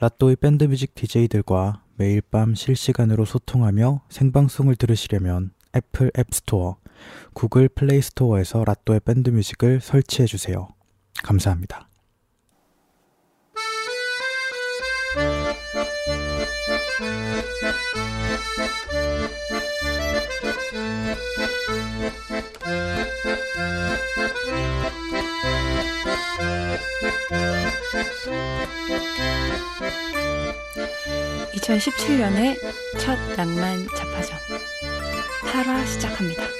라또의 밴드뮤직 DJ들과 매일 밤 실시간으로 소통하며 생방송을 들으시려면 애플 앱스토어, 구글 플레이스토어에서 라또의 밴드뮤직을 설치해주세요. 감사합니다. (2017년의) 첫 낭만 자파점 8화 시작합니다. '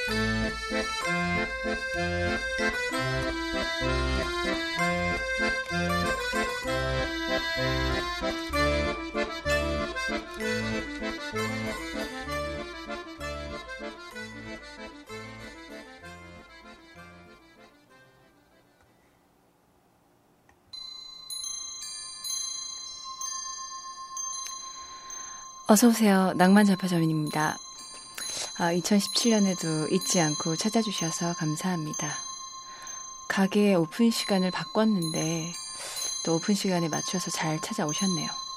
어서오세요. 낭만잡화점입니다. 아, 2017년에도 잊지 않고 찾아주셔서 감사합니다. 가게 오픈 시간을 바꿨는데 또 오픈 시간에 맞춰서 잘 찾아오셨네요.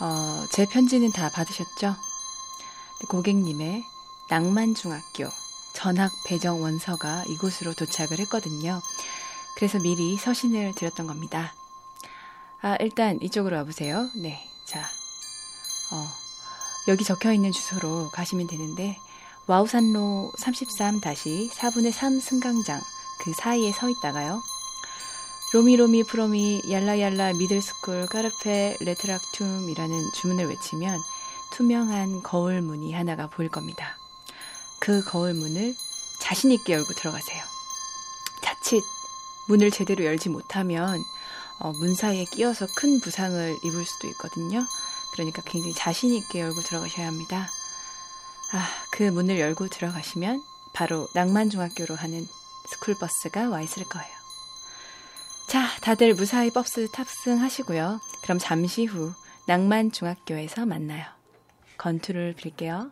어, 제 편지는 다 받으셨죠? 고객님의 낭만중학교 전학 배정 원서가 이곳으로 도착을 했거든요. 그래서 미리 서신을 드렸던 겁니다. 아, 일단 이쪽으로 와보세요. 네. 자, 어, 여기 적혀 있는 주소로 가시면 되는데 와우산로 33-4분의 3 승강장 그 사이에 서 있다가요. 로미로미 프로미 얄라얄라 middle school Carpe Retractum이라는 주문을 외치면 투명한 거울 문이 하나가 보일 겁니다. 그 거울 문을 자신 있게 열고 들어가세요. 자칫 문을 제대로 열지 못하면 어, 문 사이에 끼어서 큰 부상을 입을 수도 있거든요. 그러니까 굉장히 자신 있게 열고 들어가셔야 합니다. 아, 그 문을 열고 들어가시면 바로 낭만중학교로 하는 스쿨버스가 와 있을 거예요. 자, 다들 무사히 버스 탑승하시고요. 그럼 잠시 후 낭만중학교에서 만나요. 건투를 빌게요.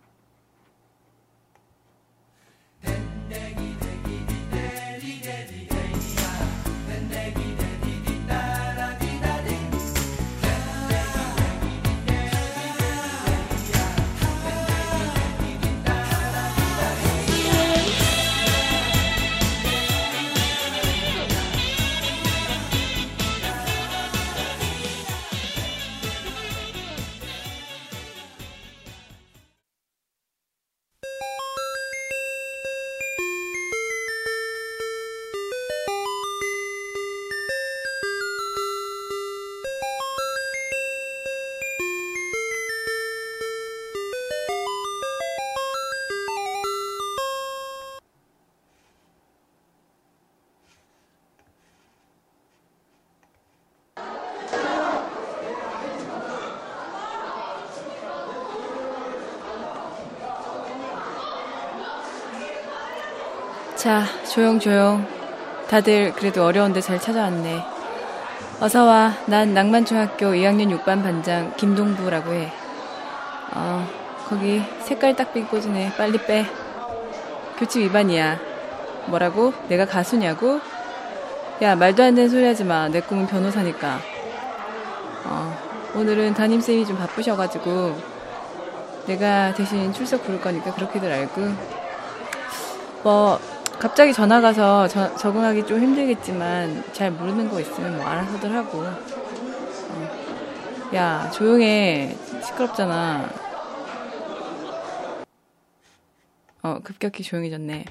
자, 조용조용. 다들 그래도 어려운데 잘 찾아왔네. 어서 와. 난 낭만중학교 2학년 6반 반장 김동부라고 해. 어, 거기 색깔 딱빛 꽂으네. 빨리 빼. 교칙 위반이야. 뭐라고? 내가 가수냐고? 야, 말도 안 되는 소리 하지 마. 내 꿈은 변호사니까. 어, 오늘은 담임쌤이 좀 바쁘셔가지고, 내가 대신 출석 부를 거니까 그렇게들 알고. 뭐, 갑자기 전화 가서 저, 적응하기 좀 힘들겠지만 잘 모르는 거 있으면 뭐 알아서들 하고. 어. 야 조용해. 시끄럽잖아. 어 급격히 조용해졌네.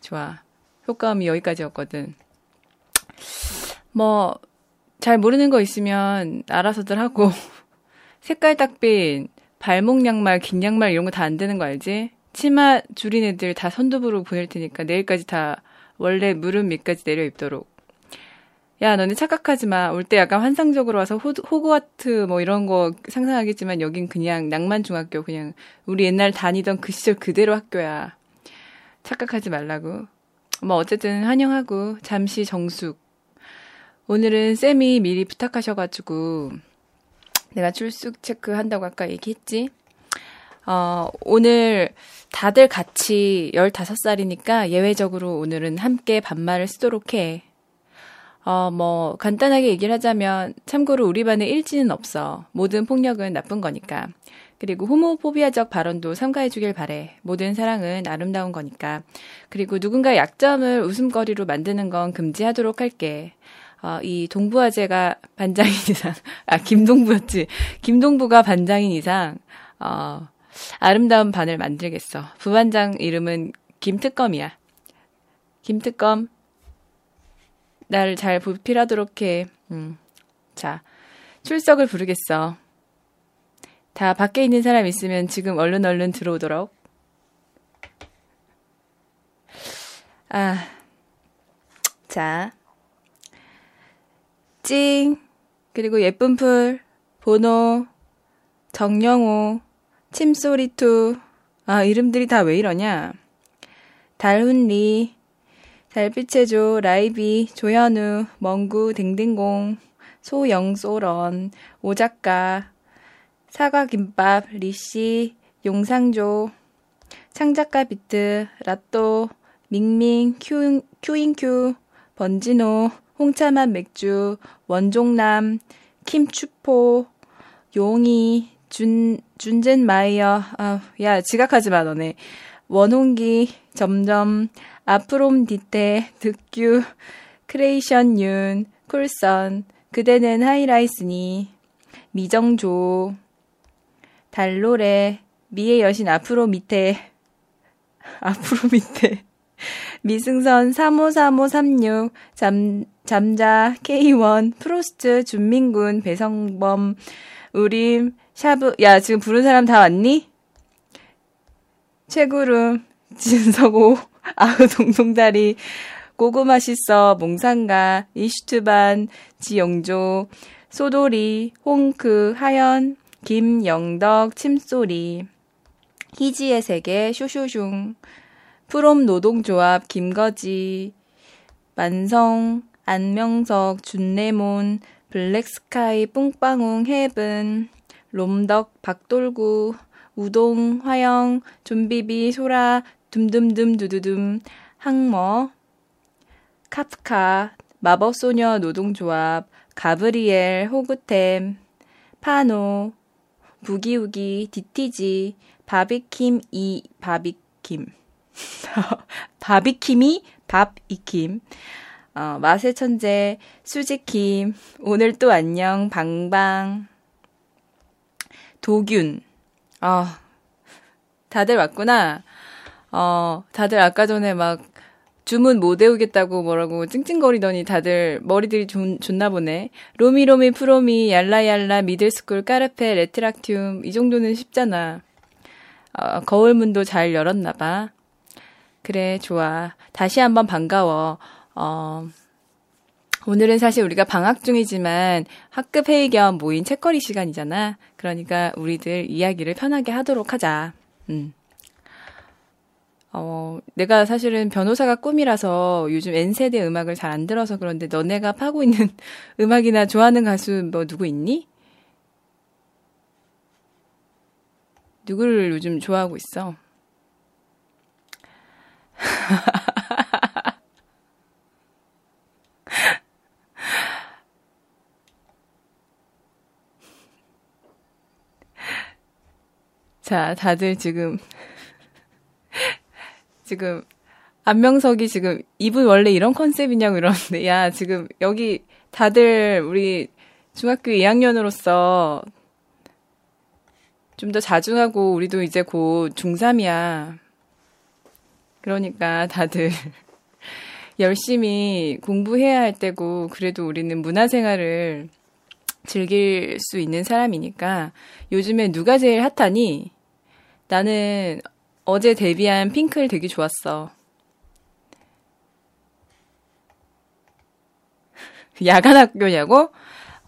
좋아. 효과음이 여기까지였거든. 뭐 잘 모르는 거 있으면 알아서들 하고. 색깔 딱빛 발목 양말 긴 양말 이런 거 다 안 되는 거 알지? 치마 줄인 애들 다 선두부로 보낼 테니까 내일까지 다 원래 무릎 밑까지 내려 입도록. 야, 너네 착각하지 마. 올 때 약간 환상적으로 와서 호, 호그와트 뭐 이런 거 상상하겠지만 여긴 그냥 낭만 중학교 그냥 우리 옛날 다니던 그 시절 그대로 학교야. 착각하지 말라고. 뭐 어쨌든 환영하고 잠시 정숙. 오늘은 쌤이 미리 부탁하셔가지고 내가 출석 체크한다고 아까 얘기했지. 어, 오늘 다들 같이 15살이니까 예외적으로 오늘은 함께 반말을 쓰도록 해. 어, 뭐, 간단하게 얘기를 하자면, 참고로 우리 반에 일지는 없어. 모든 폭력은 나쁜 거니까. 그리고 호모포비아적 발언도 삼가해주길 바래. 모든 사랑은 아름다운 거니까. 그리고 누군가 약점을 웃음거리로 만드는 건 금지하도록 할게. 어, 이 동부화제가 반장인 이상, 아, 김동부였지. 김동부가 반장인 이상, 어, 아름다운 반을 만들겠어. 부반장 이름은 김특검이야. 김특검, 날잘 보필하도록 해. 음. 자, 출석을 부르겠어. 다 밖에 있는 사람 있으면 지금 얼른 얼른 들어오도록. 아, 자, 찡, 그리고 예쁜 풀, 보노, 정영호, 침소리투. 아, 이름들이 다 왜 이러냐? 달훈리, 달빛의 조, 라이비, 조현우, 멍구, 댕댕공, 소영소런, 오작가, 사과김밥, 리씨, 용상조, 창작가 비트, 라또, 밍밍, 큐, 큐인큐, 번지노, 홍차맛 맥주, 원종남, 킴추포, 용이, 준, 준젠마이어, 아, 야, 지각하지 마, 너네. 원홍기, 점점, 아프롬 디테, 득규, 크레이션 윤, 쿨선, 그대는 하이라이스니, 미정조, 달로레, 미의 여신 앞으로 밑에, 앞으로 밑에, 미승선 353536, 잠, 잠자, K1, 프로스트, 준민군, 배성범, 우림, 샤브, 야, 지금 부른 사람 다 왔니? 최구름, 진석오, 아우 동동다리, 고구마 시서, 몽상가, 이슈트반, 지영조, 소돌이, 홍크, 하연, 김영덕, 침소리, 희지의 세계, 슈슈슝, 프롬 노동조합, 김거지, 만성, 안명석, 준레몬, 블랙스카이, 뿡빵웅, 헤븐, 롬덕, 박돌구, 우동, 화영, 좀비비, 소라, 둠둠둠, 두두둠, 항머, 카프카, 마법소녀 노동조합, 가브리엘, 호구템, 파노, 부기우기, 디티지, 바비킴, 이, 바비킴. 바비킴이 밥이킴. 어, 맛의 천재, 수지킴, 오늘 또 안녕, 방방, 도균. 아, 다들 왔구나. 어, 다들 아까 전에 막 주문 못 외우겠다고 뭐라고 찡찡거리더니 다들 머리들이 좋, 좋나 보네. 로미로미 프로미 얄라얄라 middle school Carpe Retractum 이 정도는 쉽잖아. 어, 거울 문도 잘 열었나 봐. 그래 좋아. 다시 한번 반가워. 어, 오늘은 사실 우리가 방학 중이지만 학급 회의 겸 모인 책거리 시간이잖아. 그러니까 우리들 이야기를 편하게 하도록 하자. 음. 어, 내가 사실은 변호사가 꿈이라서 요즘 N세대 음악을 잘 안 들어서 그런데 너네가 파고 있는 음악이나 좋아하는 가수 뭐 누구 있니? 누구를 요즘 좋아하고 있어? 자, 다들 지금 지금 안명석이 지금 이분 원래 이런 컨셉이냐고 이러는데 야 지금 여기 다들 우리 중학교 2학년으로서 좀 더 자중하고 우리도 이제 곧 중3이야. 그러니까 다들 열심히 공부해야 할 때고 그래도 우리는 문화생활을 즐길 수 있는 사람이니까 요즘에 누가 제일 핫하니? 나는 어제 데뷔한 핑클 되게 좋았어. 야간 학교냐고?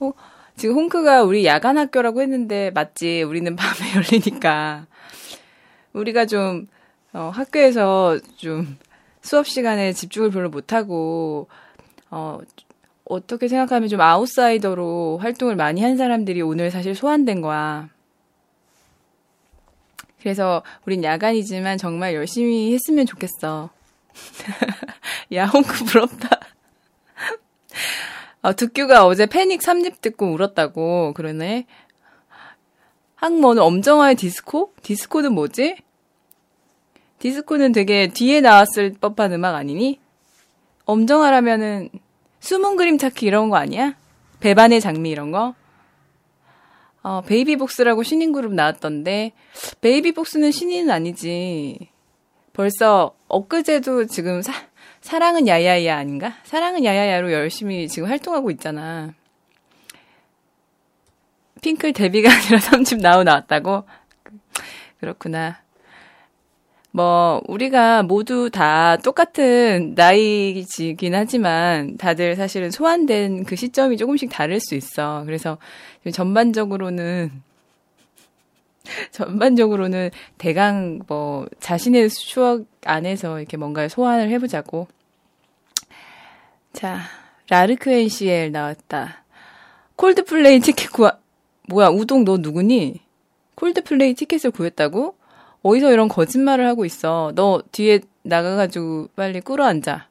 어, 지금 홍크가 우리 야간 학교라고 했는데 맞지? 우리는 밤에 열리니까. 우리가 좀 어, 학교에서 좀 수업 시간에 집중을 별로 못하고 어, 어떻게 생각하면 좀 아웃사이더로 활동을 많이 한 사람들이 오늘 사실 소환된 거야. 그래서 우린 야간이지만 정말 열심히 했으면 좋겠어. 야, 홍크 부럽다. 아, 득규가 어제 패닉 3집 듣고 울었다고 그러네. 항모는 엄정화의 디스코? 디스코는 뭐지? 디스코는 되게 뒤에 나왔을 법한 음악 아니니? 엄정화라면은 숨은 그림 찾기 이런 거 아니야? 배반의 장미 이런 거? 어, 베이비복스라고 신인 그룹 나왔던데 베이비복스는 신인은 아니지. 벌써 엊그제도 지금 사, 사랑은 야야야 아닌가? 사랑은 야야야로 열심히 지금 활동하고 있잖아. 핑클 데뷔가 아니라 3집 나오 나왔다고? 그렇구나. 뭐, 우리가 모두 다 똑같은 나이이긴 하지만 다들 사실은 소환된 그 시점이 조금씩 다를 수 있어. 그래서 전반적으로는, 전반적으로는 대강 뭐 자신의 추억 안에서 이렇게 뭔가 소환을 해보자고. 자, 라르크엔 시엘 나왔다. 콜드플레이 티켓 구하, 뭐야, 우동 너 누구니? 콜드플레이 티켓을 구했다고? 어디서 이런 거짓말을 하고 있어. 너 뒤에 나가가지고 빨리 꿇어 앉아.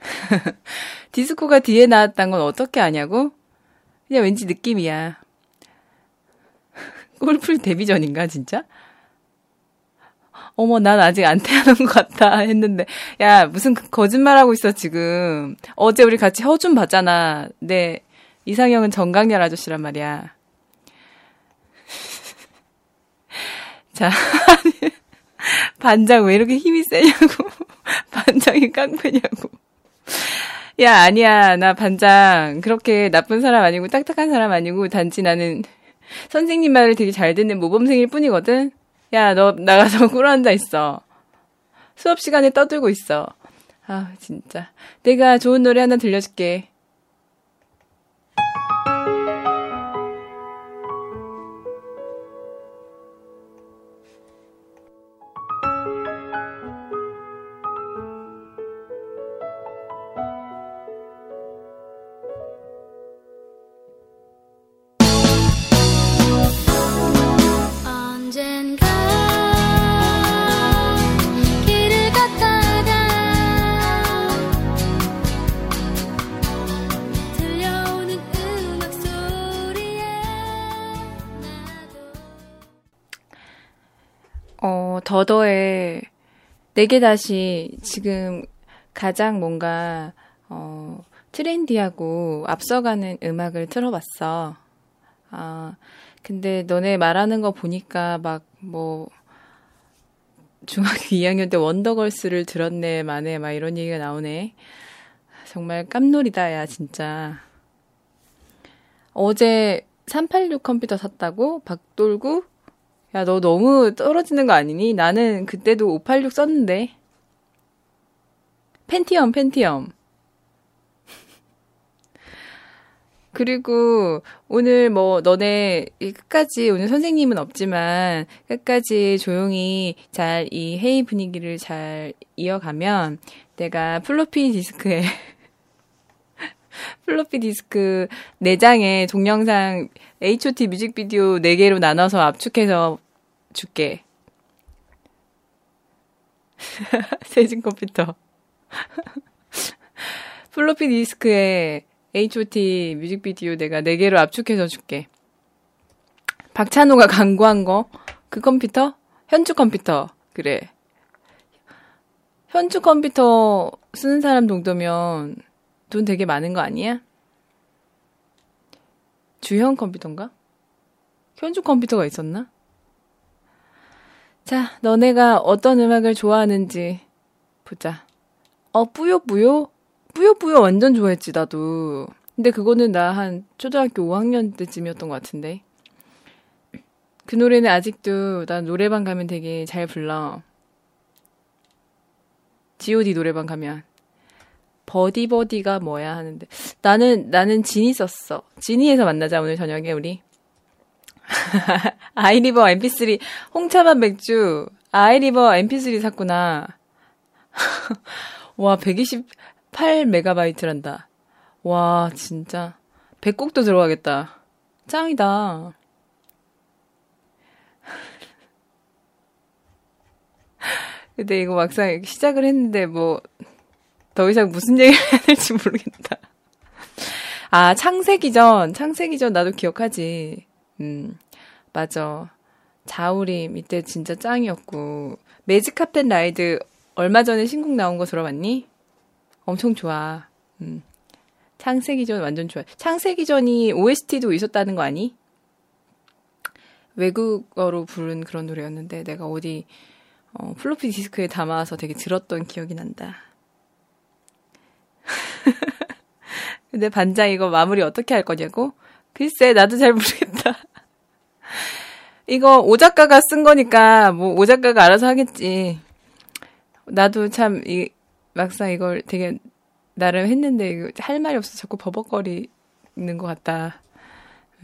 디스코가 뒤에 나왔단 건 어떻게 아냐고? 그냥 왠지 느낌이야. 골프 데뷔 전인가, 진짜? 어머, 난 아직 안 태어난 것 같다 했는데, 야, 무슨 거짓말하고 있어, 지금. 어제 우리 같이 허준 봤잖아. 네. 이상형은 정강렬 아저씨란 말이야. 자, 반장 왜 이렇게 힘이 세냐고. 반장이 깡패냐고. 야, 아니야. 나 반장. 그렇게 나쁜 사람 아니고 딱딱한 사람 아니고 단지 나는 선생님 말을 되게 잘 듣는 모범생일 뿐이거든. 야, 너 나가서 꿇어 앉아 있어. 수업 시간에 떠들고 있어. 아, 진짜. 내가 좋은 노래 하나 들려줄게. 더더의 내게 다시 지금 가장 뭔가 어 트렌디하고 앞서가는 음악을 틀어봤어. 아 근데 너네 말하는 거 보니까 막 뭐 중학교 2학년 때 원더걸스를 들었네 만에 막 이런 얘기가 나오네. 정말 깜놀이다 야 진짜. 어제 386 컴퓨터 샀다고 박돌구 야, 너 너무 떨어지는 거 아니니? 나는 그때도 586 썼는데. 펜티엄, 펜티엄. 그리고 오늘 뭐 너네 끝까지 오늘 선생님은 없지만 끝까지 조용히 잘 이 회의 분위기를 잘 이어가면 내가 플로피 디스크에 플로피 디스크 4장에 동영상 HOT 뮤직비디오 4개로 나눠서 압축해서 줄게. 세진 컴퓨터. 플로피 디스크에 H.O.T 뮤직비디오 내가 4개로 압축해서 줄게. 박찬호가 광고한 거? 그 컴퓨터? 현주 컴퓨터. 그래. 현주 컴퓨터 쓰는 사람 정도면 돈 되게 많은 거 아니야? 주현 컴퓨터인가? 현주 컴퓨터가 있었나? 자, 너네가 어떤 음악을 좋아하는지 보자. 어, 뿌요뿌요? 뿌요뿌요 완전 좋아했지, 나도. 근데 그거는 나 한 초등학교 5학년 때쯤이었던 것 같은데. 그 노래는 아직도 나 노래방 가면 되게 잘 불러. G.O.D 노래방 가면. 버디버디가 뭐야 하는데. 나는, 나는 진이 썼어. 진이에서 만나자, 오늘 저녁에 우리. 아이리버 mp3 홍차만 맥주 아이리버 mp3 샀구나. 와 128메가바이트란다. 와 진짜 100곡도 들어가겠다. 짱이다. 근데 이거 막상 시작을 했는데 뭐 더 이상 무슨 얘기를 해야 될지 모르겠다. 아, 창세기 전. 창세기 전 나도 기억하지. 음, 맞아. 자우림, 이때 진짜 짱이었고. 매직 카펫 라이드 얼마 전에 신곡 나온 거 들어봤니? 엄청 좋아. 음. 창세기전 완전 좋아. 창세기전이 OST도 있었다는 거 아니? 외국어로 부른 그런 노래였는데 내가 어디 어, 플로피 디스크에 담아서 되게 들었던 기억이 난다. 근데 반장 이거 마무리 어떻게 할 거냐고? 글쎄, 나도 잘 모르겠다. 이거 오 작가가 쓴 거니까 뭐 오 작가가 알아서 하겠지. 나도 참 이, 막상 이걸 되게 나름 했는데 할 말이 없어 자꾸 버벅거리는 것 같다.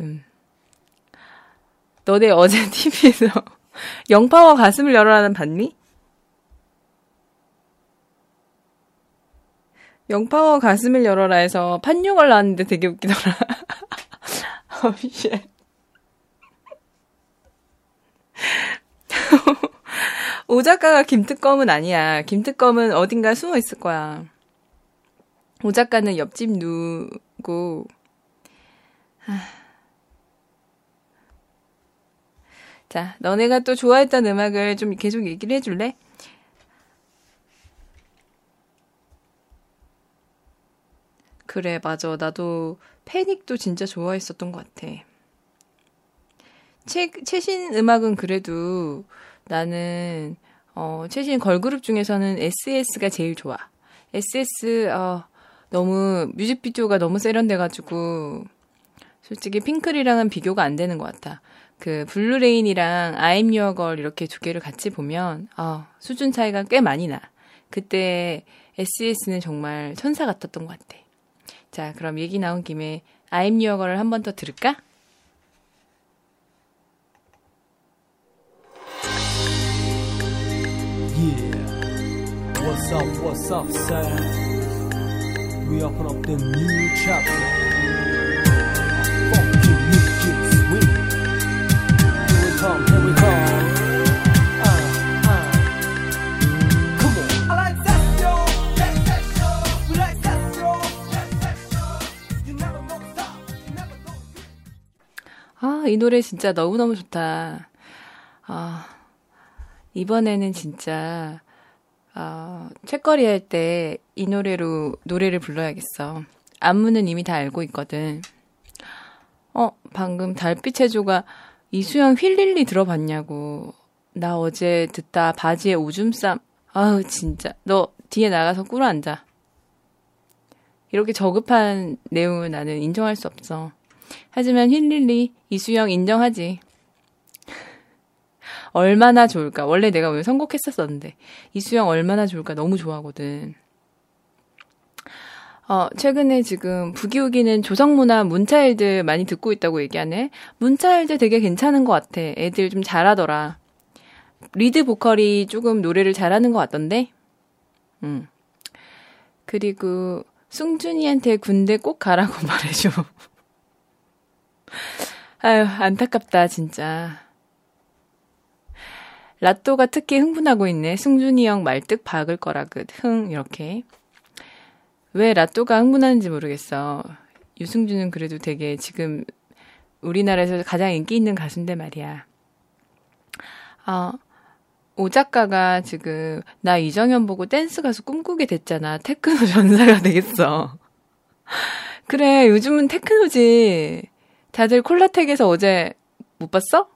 음. 너네 어제 TV에서 영파워 가슴을 열어라는 봤니? 영파워 가슴을 열어라에서 판유걸 나왔는데 되게 웃기더라. 어, shit. 오 작가가 김특검은 아니야. 김특검은 어딘가 숨어 있을 거야. 오 작가는 옆집 누구. 자, 너네가 또 좋아했던 음악을 좀 계속 얘기를 해줄래? 그래, 맞아. 나도 패닉도 진짜 좋아했었던 것 같아. 최, 최신 음악은 그래도 나는, 어, 최신 걸그룹 중에서는 SES가 제일 좋아. SES, 어, 너무, 뮤직비디오가 너무 세련돼가지고, 솔직히 핑클이랑은 비교가 안 되는 것 같아. 그 Blue Rain이랑 I'm Your Girl 이렇게 두 개를 같이 보면 아, 수준 차이가 꽤 많이 나. 그때 SES는 정말 천사 같았던 것 같아. 자, 그럼 얘기 나온 김에 I'm Your Girl을 한번 더 들을까? 아, 이 노래 진짜 너무너무 좋다. 아, 이번에는 진짜, 아, 책거리 할 때 이 노래로 노래를 불러야겠어. 안무는 이미 다 알고 있거든. 어, 방금 달빛 해조가 이수영 휠릴리 들어봤냐고. 나 어제 듣다 바지에 오줌 쌈. 아우, 진짜. 너 뒤에 나가서 꿇어 앉아. 이렇게 저급한 내용을 나는 인정할 수 없어. 하지만 힐릴리 이수영 인정하지. 얼마나 좋을까. 원래 내가 오늘 선곡했었었는데 이수영 얼마나 좋을까 너무 좋아하거든. 어, 최근에 지금 부기우기는 조성모나 문차일드 많이 듣고 있다고 얘기하네. 문차일드 되게 괜찮은 것 같아. 애들 좀 잘하더라. 리드 보컬이 조금 노래를 잘하는 것 같던데. 음. 그리고 승준이한테 군대 꼭 가라고 말해줘. 아유, 안타깝다, 진짜. 라또가 특히 흥분하고 있네. 승준이 형 말뜻 박을 거라, 그, 흥, 이렇게. 왜 라또가 흥분하는지 모르겠어. 유승준은 그래도 되게 지금 우리나라에서 가장 인기 있는 가수인데 말이야. 아, 오 작가가 지금 나 이정현 보고 댄스 가수 꿈꾸게 됐잖아. 테크노 전사가 되겠어. 그래, 요즘은 테크노지. 다들 콜라텍에서 어제 못 봤어?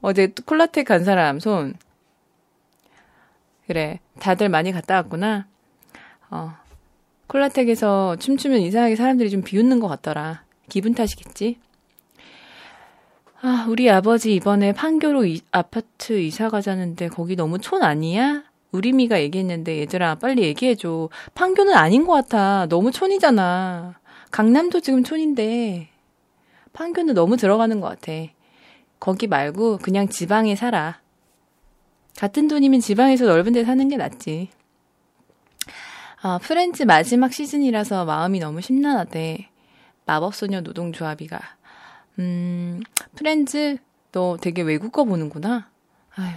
어제 콜라텍 간 사람 손. 그래, 다들 많이 갔다 왔구나. 어. 콜라텍에서 춤추면 이상하게 사람들이 좀 비웃는 것 같더라. 기분 탓이겠지? 아, 우리 아버지 이번에 판교로 이, 아파트 이사 가자는데 거기 너무 촌 아니야? 우리미가 얘기했는데 얘들아 빨리 얘기해줘. 판교는 아닌 것 같아. 너무 촌이잖아. 강남도 지금 촌인데 판교는 너무 들어가는 것 같아. 거기 말고 그냥 지방에 살아. 같은 돈이면 지방에서 넓은 데 사는 게 낫지. 아, 프렌즈 마지막 시즌이라서 마음이 너무 심란하대. 마법소녀 노동조합이가. 음, 프렌즈, 너 되게 외국 거 보는구나? 아휴.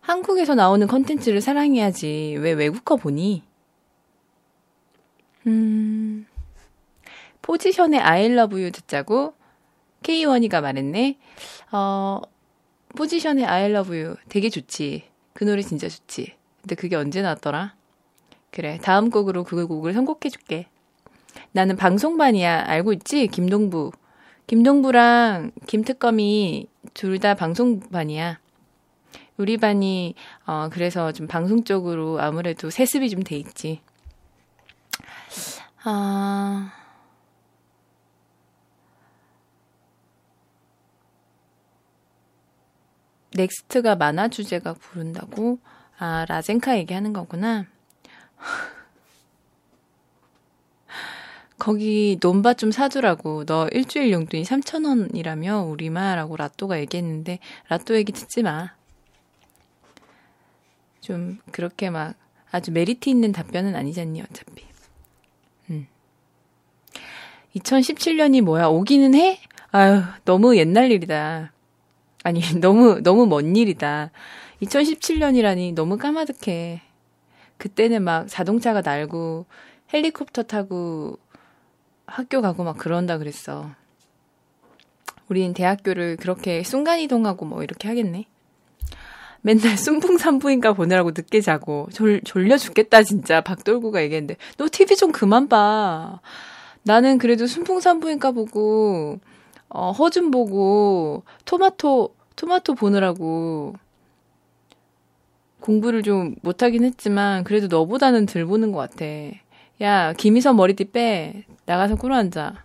한국에서 나오는 컨텐츠를 사랑해야지. 왜 외국 거 보니? 음, 포지션의 I love you 듣자고 K1이가 말했네. 어, 포지션의 I love you 되게 좋지. 그 노래 진짜 좋지. 근데 그게 언제 나왔더라? 그래, 다음 곡으로 그 곡을 선곡해줄게. 나는 방송반이야. 알고 있지? 김동부. 김동부랑 김특검이 둘 다 방송반이야. 우리 반이, 어, 그래서 좀 방송 쪽으로 아무래도 세습이 좀 돼 있지. 아, 넥스트가 만화 주제가 부른다고? 아, 라젠카 얘기하는 거구나. 거기 논밭 좀 사주라고. 너 일주일 용돈이 3,000원이라며, 우리마라고 라또가 얘기했는데, 라또 얘기 듣지 마. 좀, 그렇게 막, 아주 메리트 있는 답변은 아니잖니, 어차피. 음. 2017년이 뭐야? 오기는 해? 아유, 너무 옛날 일이다. 아니, 너무, 너무 먼 일이다. 2017년이라니 너무 까마득해. 그때는 막 자동차가 날고 헬리콥터 타고 학교 가고 막 그런다 그랬어. 우린 대학교를 그렇게 순간이동하고 뭐 이렇게 하겠네. 맨날 순풍산부인가 보느라고 늦게 자고 졸, 졸려 죽겠다 진짜 박돌구가 얘기했는데 너 TV 좀 그만 봐. 나는 그래도 순풍산부인가 보고 어, 허준 보고 토마토 토마토 보느라고 공부를 좀 못하긴 했지만 그래도 너보다는 덜 보는 것 같아. 야 김희선 머리띠 빼 나가서 꿇어 앉아.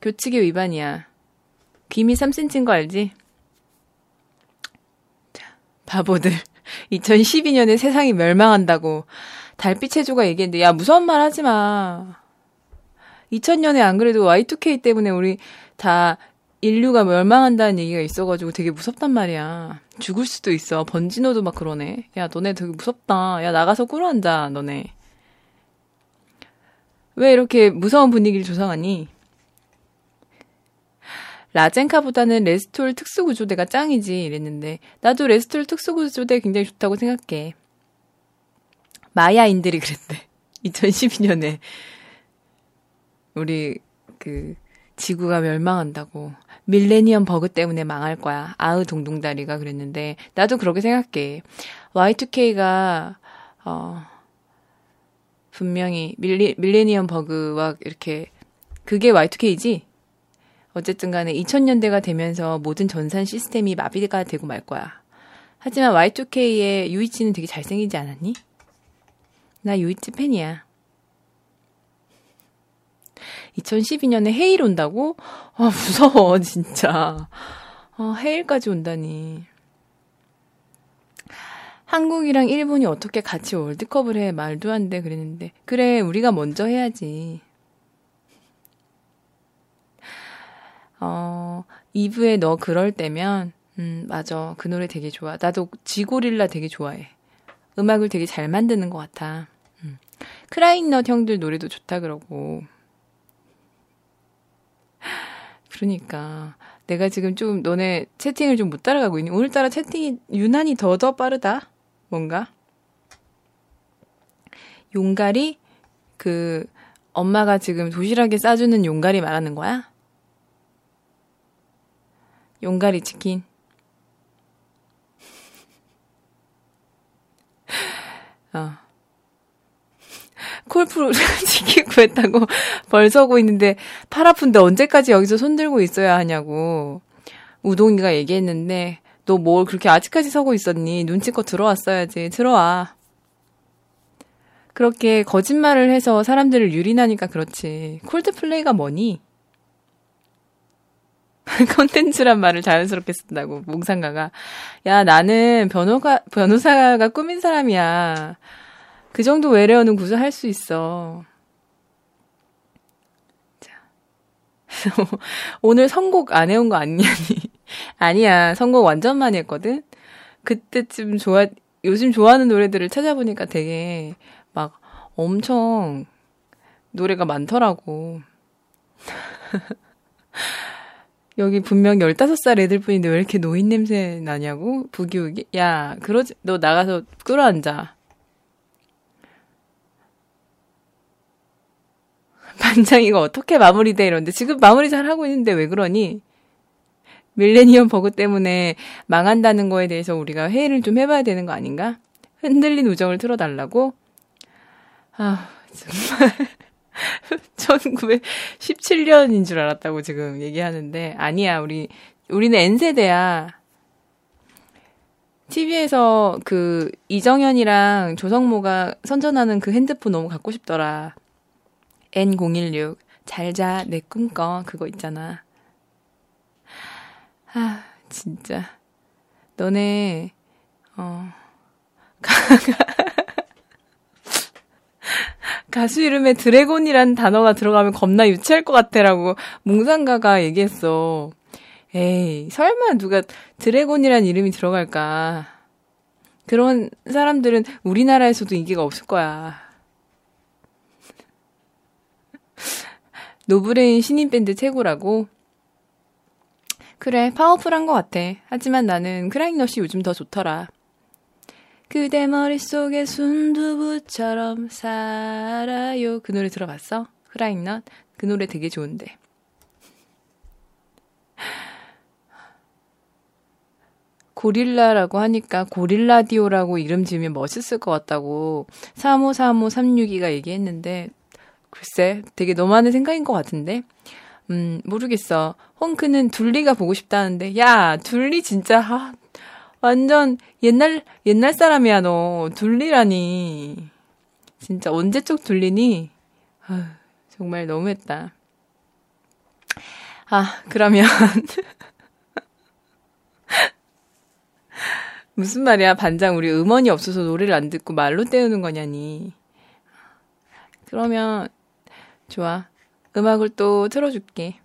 교칙의 위반이야. 김이 3cm인 거 알지? 자, 바보들. 2012년에 세상이 멸망한다고 달빛 해주가 얘기했는데 야 무서운 말 하지 마. 2000년에 안 그래도 Y2K 때문에 우리 다 인류가 멸망한다는 얘기가 있어가지고 되게 무섭단 말이야. 죽을 수도 있어. 번지노도 막 그러네. 야, 너네 되게 무섭다. 야, 나가서 꿇어앉아, 너네. 왜 이렇게 무서운 분위기를 조성하니? 라젠카보다는 레스톨 특수구조대가 짱이지 이랬는데 나도 레스톨 특수구조대 굉장히 좋다고 생각해. 마야인들이 그랬대. 2012년에 우리 그 지구가 멸망한다고 밀레니엄 버그 때문에 망할 거야. 아으 동동다리가 그랬는데 나도 그렇게 생각해. Y2K가 어 분명히 밀리, 밀레니엄 버그와 이렇게 그게 Y2K지? 어쨌든 간에 2000년대가 되면서 모든 전산 시스템이 마비가 되고 말 거야. 하지만 Y2K의 유이치는 되게 잘생기지 않았니? 나 유이치 팬이야. 2012년에 헤일 온다고? 아, 무서워, 진짜. 아, 헤일까지 온다니. 한국이랑 일본이 어떻게 같이 월드컵을 해? 말도 안 돼. 그랬는데. 그래, 우리가 먼저 해야지. 어, 2부에 너 그럴 때면, 음, 맞아. 그 노래 되게 좋아. 나도 지고릴라 되게 좋아해. 음악을 되게 잘 만드는 것 같아. 음. 크라잉넛 형들 노래도 좋다 그러고. 그러니까. 내가 지금 좀 너네 채팅을 좀 못 따라가고 있니? 오늘따라 채팅이 유난히 더더 빠르다? 뭔가? 용가리? 그, 엄마가 지금 도시락에 싸주는 용가리 말하는 거야? 용가리 치킨. 어. 콜프로 치킨 구했다고 벌 서고 있는데 팔 아픈데 언제까지 여기서 손 들고 있어야 하냐고 우동이가 얘기했는데 너 뭘 그렇게 아직까지 서고 있었니? 눈치껏 들어왔어야지. 들어와. 그렇게 거짓말을 해서 사람들을 유린하니까 그렇지. 콜드플레이가 뭐니? 컨텐츠란 말을 자연스럽게 쓴다고 몽상가가 야 나는 변호가 변호사가 꾸민 사람이야 그 정도 외래어는 구사할 수 있어 자 오늘 선곡 안 해온 거 아니냐니 아니야 선곡 완전 많이 했거든 그때쯤 좋아 요즘 좋아하는 노래들을 찾아보니까 되게 막 엄청 노래가 많더라고 여기 분명 15살 애들 뿐인데 왜 이렇게 노인 냄새 나냐고? 부기우기? 야, 그러지, 너 나가서 끌어앉아. 반장 이거 어떻게 마무리돼 이러는데 지금 마무리 잘 하고 있는데 왜 그러니? 밀레니엄 버그 때문에 망한다는 거에 대해서 우리가 회의를 좀 해봐야 되는 거 아닌가? 흔들린 우정을 틀어달라고? 아, 정말. 1917년인 줄 알았다고 지금 얘기하는데, 아니야, 우리, 우리는 N세대야. TV에서 그 이정현이랑 조성모가 선전하는 그 핸드폰 너무 갖고 싶더라. N016. 잘자, 내 꿈꿔. 그거 있잖아. 아, 진짜. 너네, 어, 가수 이름에 드래곤이란 단어가 들어가면 겁나 유치할 것 같아라고 몽상가가 얘기했어. 에이, 설마 누가 드래곤이란 이름이 들어갈까. 그런 사람들은 우리나라에서도 인기가 없을 거야. 노브레인 신인 밴드 최고라고? 그래, 파워풀한 것 같아. 하지만 나는 크라잉넛이 요즘 더 좋더라. 그대 머릿속에 순두부처럼 살아요. 그 노래 들어봤어? 크라잉넛? 그 노래 되게 좋은데. 고릴라라고 하니까 고릴라디오라고 이름 지으면 멋있을 것 같다고 353536이가 얘기했는데 글쎄 되게 너만의 생각인 것 같은데. 음 모르겠어. 헝크는 둘리가 보고 싶다는데. 야 둘리 진짜 아, 완전 옛날 옛날 사람이야 너. 둘리라니. 진짜 언제적 둘리니? 아, 정말 너무했다. 아 그러면 무슨 말이야, 반장. 우리 음원이 없어서 노래를 안 듣고 말로 때우는 거냐니. 그러면, 좋아. 음악을 또 틀어줄게.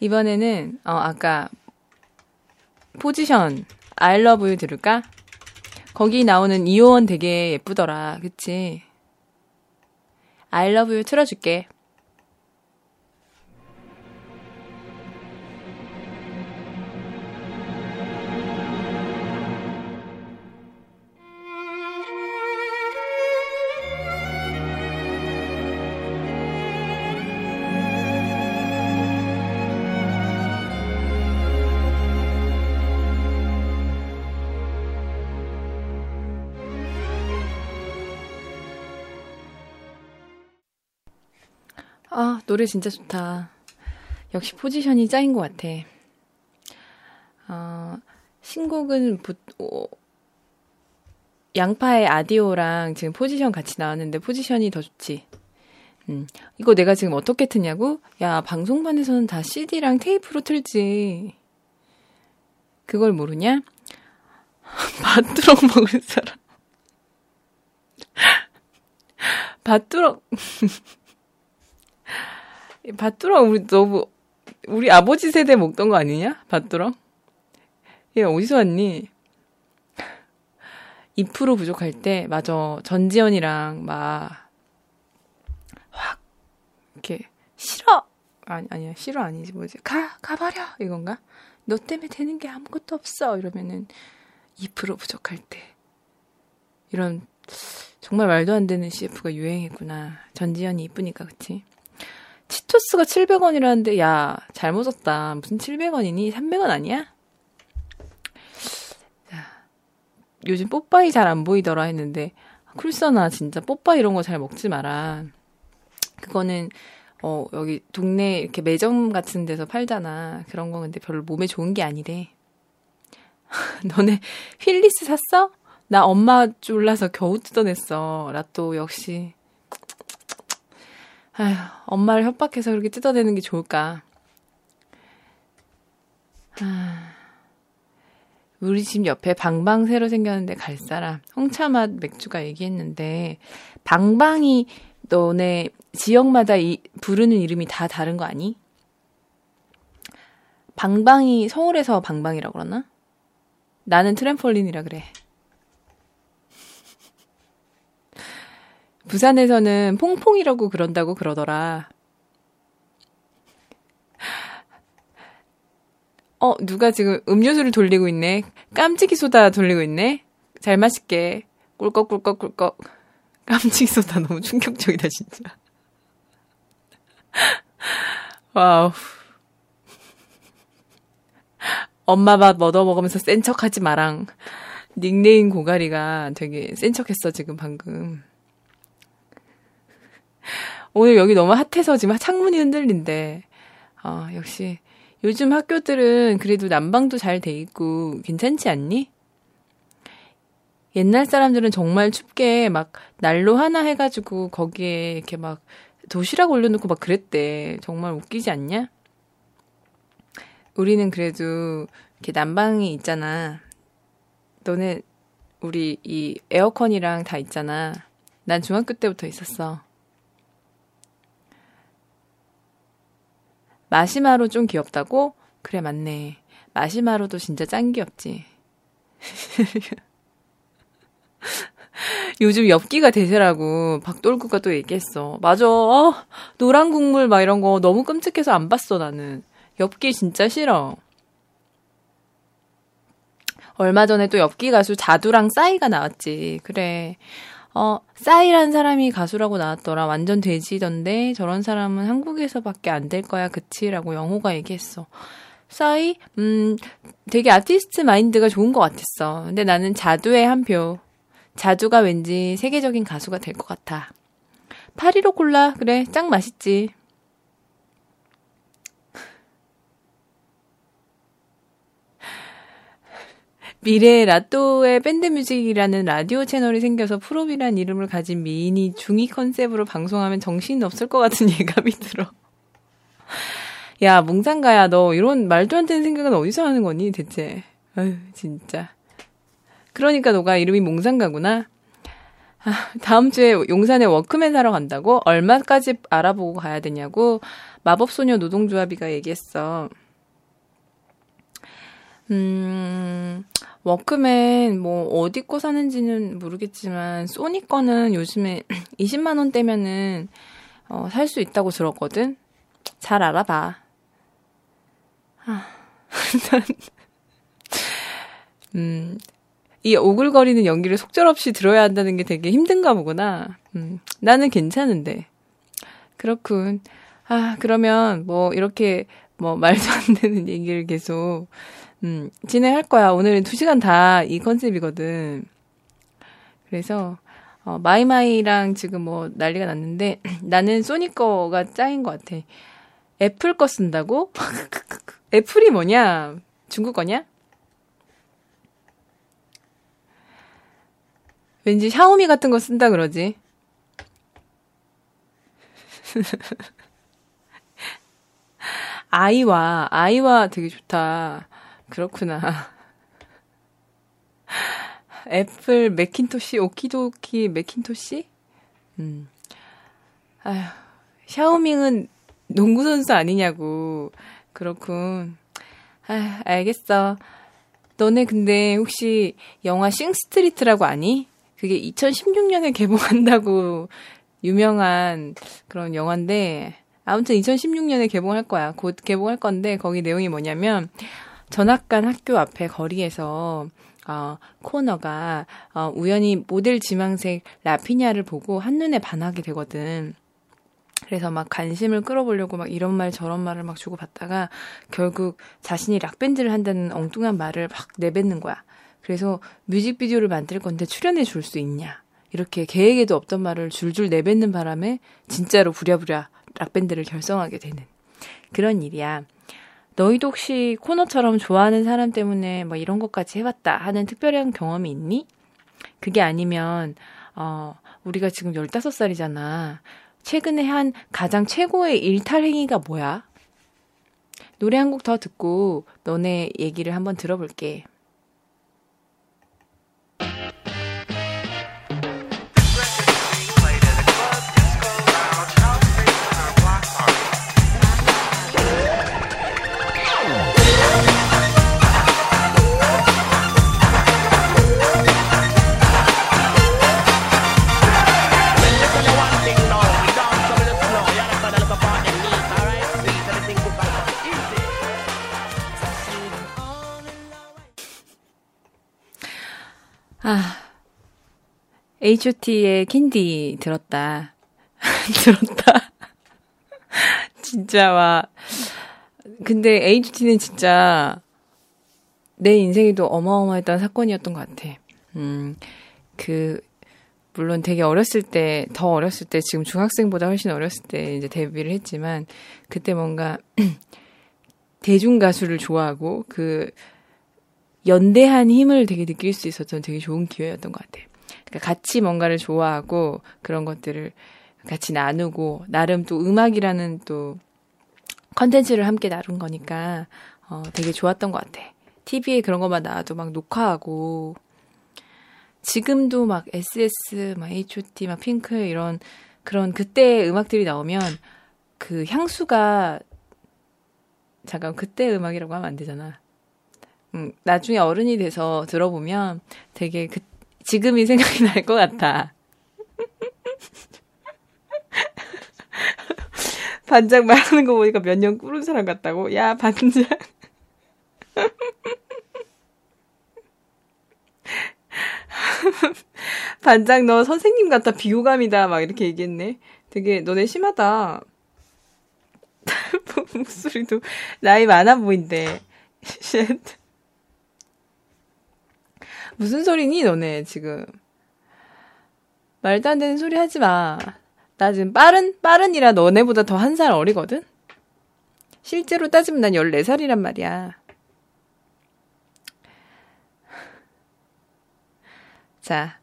이번에는, 어, 아까, 포지션, I love you 들을까? 거기 나오는 이호원 되게 예쁘더라. 그치? I love you 틀어줄게. 아, 노래 진짜 좋다. 역시 포지션이 짱인 것 같아. 어, 신곡은 보, 어, 양파의 아디오랑 지금 포지션 같이 나왔는데 포지션이 더 좋지. 음, 이거 내가 지금 어떻게 트냐고? 야, 방송반에서는 다 CD랑 테이프로 틀지. 그걸 모르냐? 밭두렁 먹을 사람. 밭두렁. 밭두렁 우리 너무 우리 아버지 세대 먹던 거 아니냐? 밭두렁? 얘 어디서 왔니? 2% 부족할 때 맞아 전지현이랑 막 확 이렇게 싫어 아니 아니야 싫어 아니지 뭐지 가 가버려 이건가? 너 때문에 되는 게 아무것도 없어 이러면은 2% 부족할 때 이런 정말 말도 안 되는 CF가 유행했구나 전지현이 이쁘니까 그치? 치토스가 700원이라는데, 야, 잘못 썼다. 무슨 700원이니? 300원 아니야? 자, 요즘 뽀빠이 잘 안 보이더라 했는데, 쿨서나 진짜 뽀빠이 이런 거 잘 먹지 마라. 그거는, 어, 여기 동네 이렇게 매점 같은 데서 팔잖아. 그런 거 근데 별로 몸에 좋은 게 아니래. 너네 휠리스 샀어? 나 엄마 졸라서 겨우 뜯어냈어. 라또 역시. 아휴, 엄마를 협박해서 그렇게 뜯어내는 게 좋을까? 아, 우리 집 옆에 방방 새로 생겼는데 갈 사람. 홍차맛 맥주가 얘기했는데, 방방이 너네 지역마다 이, 부르는 이름이 다 다른 거 아니? 방방이 서울에서 방방이라고 그러나? 나는 트램폴린이라 그래. 부산에서는 퐁퐁이라고 그런다고 그러더라. 어, 누가 지금 음료수를 돌리고 있네. 깜찍이 소다 돌리고 있네. 잘 마실게. 꿀꺽꿀꺽꿀꺽. 깜찍이 소다 너무 충격적이다, 진짜. 와우. 엄마 밥 얻어 먹으면서 센 척하지 마랑. 닉네임 고가리가 되게 센 척했어 지금 방금. 오늘 여기 너무 핫해서 지금 창문이 흔들린대. 어, 역시 요즘 학교들은 그래도 난방도 잘 돼 있고 괜찮지 않니? 옛날 사람들은 정말 춥게 막 난로 하나 해가지고 거기에 이렇게 막 도시락 올려놓고 막 그랬대. 정말 웃기지 않냐? 우리는 그래도 이렇게 난방이 있잖아. 너네 우리 이 에어컨이랑 다 있잖아. 난 중학교 때부터 있었어. 마시마로 좀 귀엽다고? 그래 맞네. 마시마로도 진짜 짱 귀엽지. 요즘 엽기가 대세라고 박돌구가 또 얘기했어. 맞아. 어, 노란 국물 막 이런 거 너무 끔찍해서 안 봤어 나는. 엽기 진짜 싫어. 얼마 전에 또 엽기 가수 자두랑 싸이가 나왔지. 그래. 어, 싸이란 사람이 가수라고 나왔더라. 완전 돼지던데 저런 사람은 한국에서밖에 안 될 거야. 그치라고 영호가 얘기했어. 싸이? 음, 되게 아티스트 마인드가 좋은 것 같았어. 근데 나는 자두에 한 표. 자두가 왠지 세계적인 가수가 될 것 같아. 파리로 콜라 그래 짱 맛있지. 미래의 라또의 밴드뮤직이라는 라디오 채널이 생겨서 프로비란 이름을 가진 미인이 중이 컨셉으로 방송하면 정신이 없을 것 같은 예감이 들어. 야, 몽상가야, 너 이런 말도 안 되는 생각은 어디서 하는 거니, 대체? 아유, 진짜. 그러니까 너가 이름이 몽상가구나. 아, 다음 주에 용산에 워크맨 사러 간다고? 얼마까지 알아보고 가야 되냐고? 마법소녀 노동조합이가 얘기했어. 음, 워크맨 뭐 어디 거 사는지는 모르겠지만 소니 거는 요즘에 20만 원대면은 어, 살 수 있다고 들었거든. 잘 알아봐. 아, 음, 이 오글거리는 연기를 속절없이 들어야 한다는 게 되게 힘든가 보구나. 음, 나는 괜찮은데. 그렇군. 아, 그러면 뭐 이렇게 뭐 말도 안 되는 얘기를 계속 음, 진행할 거야. 오늘은 두 시간 다 이 컨셉이거든. 그래서, 어, 마이마이랑 지금 뭐 난리가 났는데, 나는 소니 거가 짱인 것 같아. 애플 거 쓴다고? 애플이 뭐냐? 중국 거냐? 왠지 샤오미 같은 거 쓴다 그러지. 아이와, 아이와 되게 좋다. 그렇구나. 애플 맥킨토시 오키도키 맥킨토시? 음. 아휴, 샤오밍은 농구 선수 아니냐고. 그렇군. 아, 알겠어. 너네 근데 혹시 영화 싱스트리트라고 아니? 그게 2016년에 개봉한다고 유명한 그런 영화인데 아무튼 2016년에 개봉할 거야. 곧 개봉할 건데 거기 내용이 뭐냐면 전학간 학교 앞에 거리에서 어, 코너가 어, 우연히 모델 지망생 라피냐를 보고 한눈에 반하게 되거든. 그래서 막 관심을 끌어보려고 막 이런 말 저런 말을 막 주고 받다가 결국 자신이 락밴드를 한다는 엉뚱한 말을 막 내뱉는 거야. 그래서 뮤직비디오를 만들 건데 출연해 줄 수 있냐. 이렇게 계획에도 없던 말을 줄줄 내뱉는 바람에 진짜로 부랴부랴 락밴드를 결성하게 되는 그런 일이야. 너희도 혹시 코너처럼 좋아하는 사람 때문에 뭐 이런 것까지 해봤다 하는 특별한 경험이 있니? 그게 아니면, 어, 우리가 지금 15살이잖아. 최근에 한 가장 최고의 일탈 행위가 뭐야? 노래 한 곡 더 듣고 너네 얘기를 한번 들어볼게. 아, H.O.T의 캔디 들었다. 들었다. 진짜 와. 근데 HT는 진짜 내 인생에도 어마어마했던 사건이었던 것 같아. 음, 그 물론 되게 어렸을 때, 더 어렸을 때, 지금 중학생보다 훨씬 어렸을 때 이제 데뷔를 했지만, 그때 뭔가, 대중 가수를 좋아하고, 그, 연대한 힘을 되게 느낄 수 있었던 되게 좋은 기회였던 것 같아요. 그러니까 같이 뭔가를 좋아하고, 그런 것들을 같이 나누고, 나름 또 음악이라는 또, 컨텐츠를 함께 나눈 거니까, 어, 되게 좋았던 것 같아. TV에 그런 것만 나와도 막 녹화하고, 지금도 막 SS, 막 H.O.T, 막 핑크 이런 그런 그때 음악들이 나오면 그 향수가 잠깐 그때 음악이라고 하면 안 되잖아. 음, 나중에 어른이 돼서 들어보면 되게 그 지금이 생각이 날 것 같아. 반장 말하는 거 보니까 몇 년 꾸른 사람 같다고? 야, 반장. 반장 너 선생님 같다 비호감이다 막 이렇게 얘기했네. 되게 너네 심하다. 목소리도 나이 많아 보인대. Shit. 무슨 소리니 너네 지금. 말도 안 되는 소리 하지 마. 나 지금 빠른 빠른이라 너네보다 더 한 살 어리거든. 실제로 따지면 난 14살이란 말이야. 자,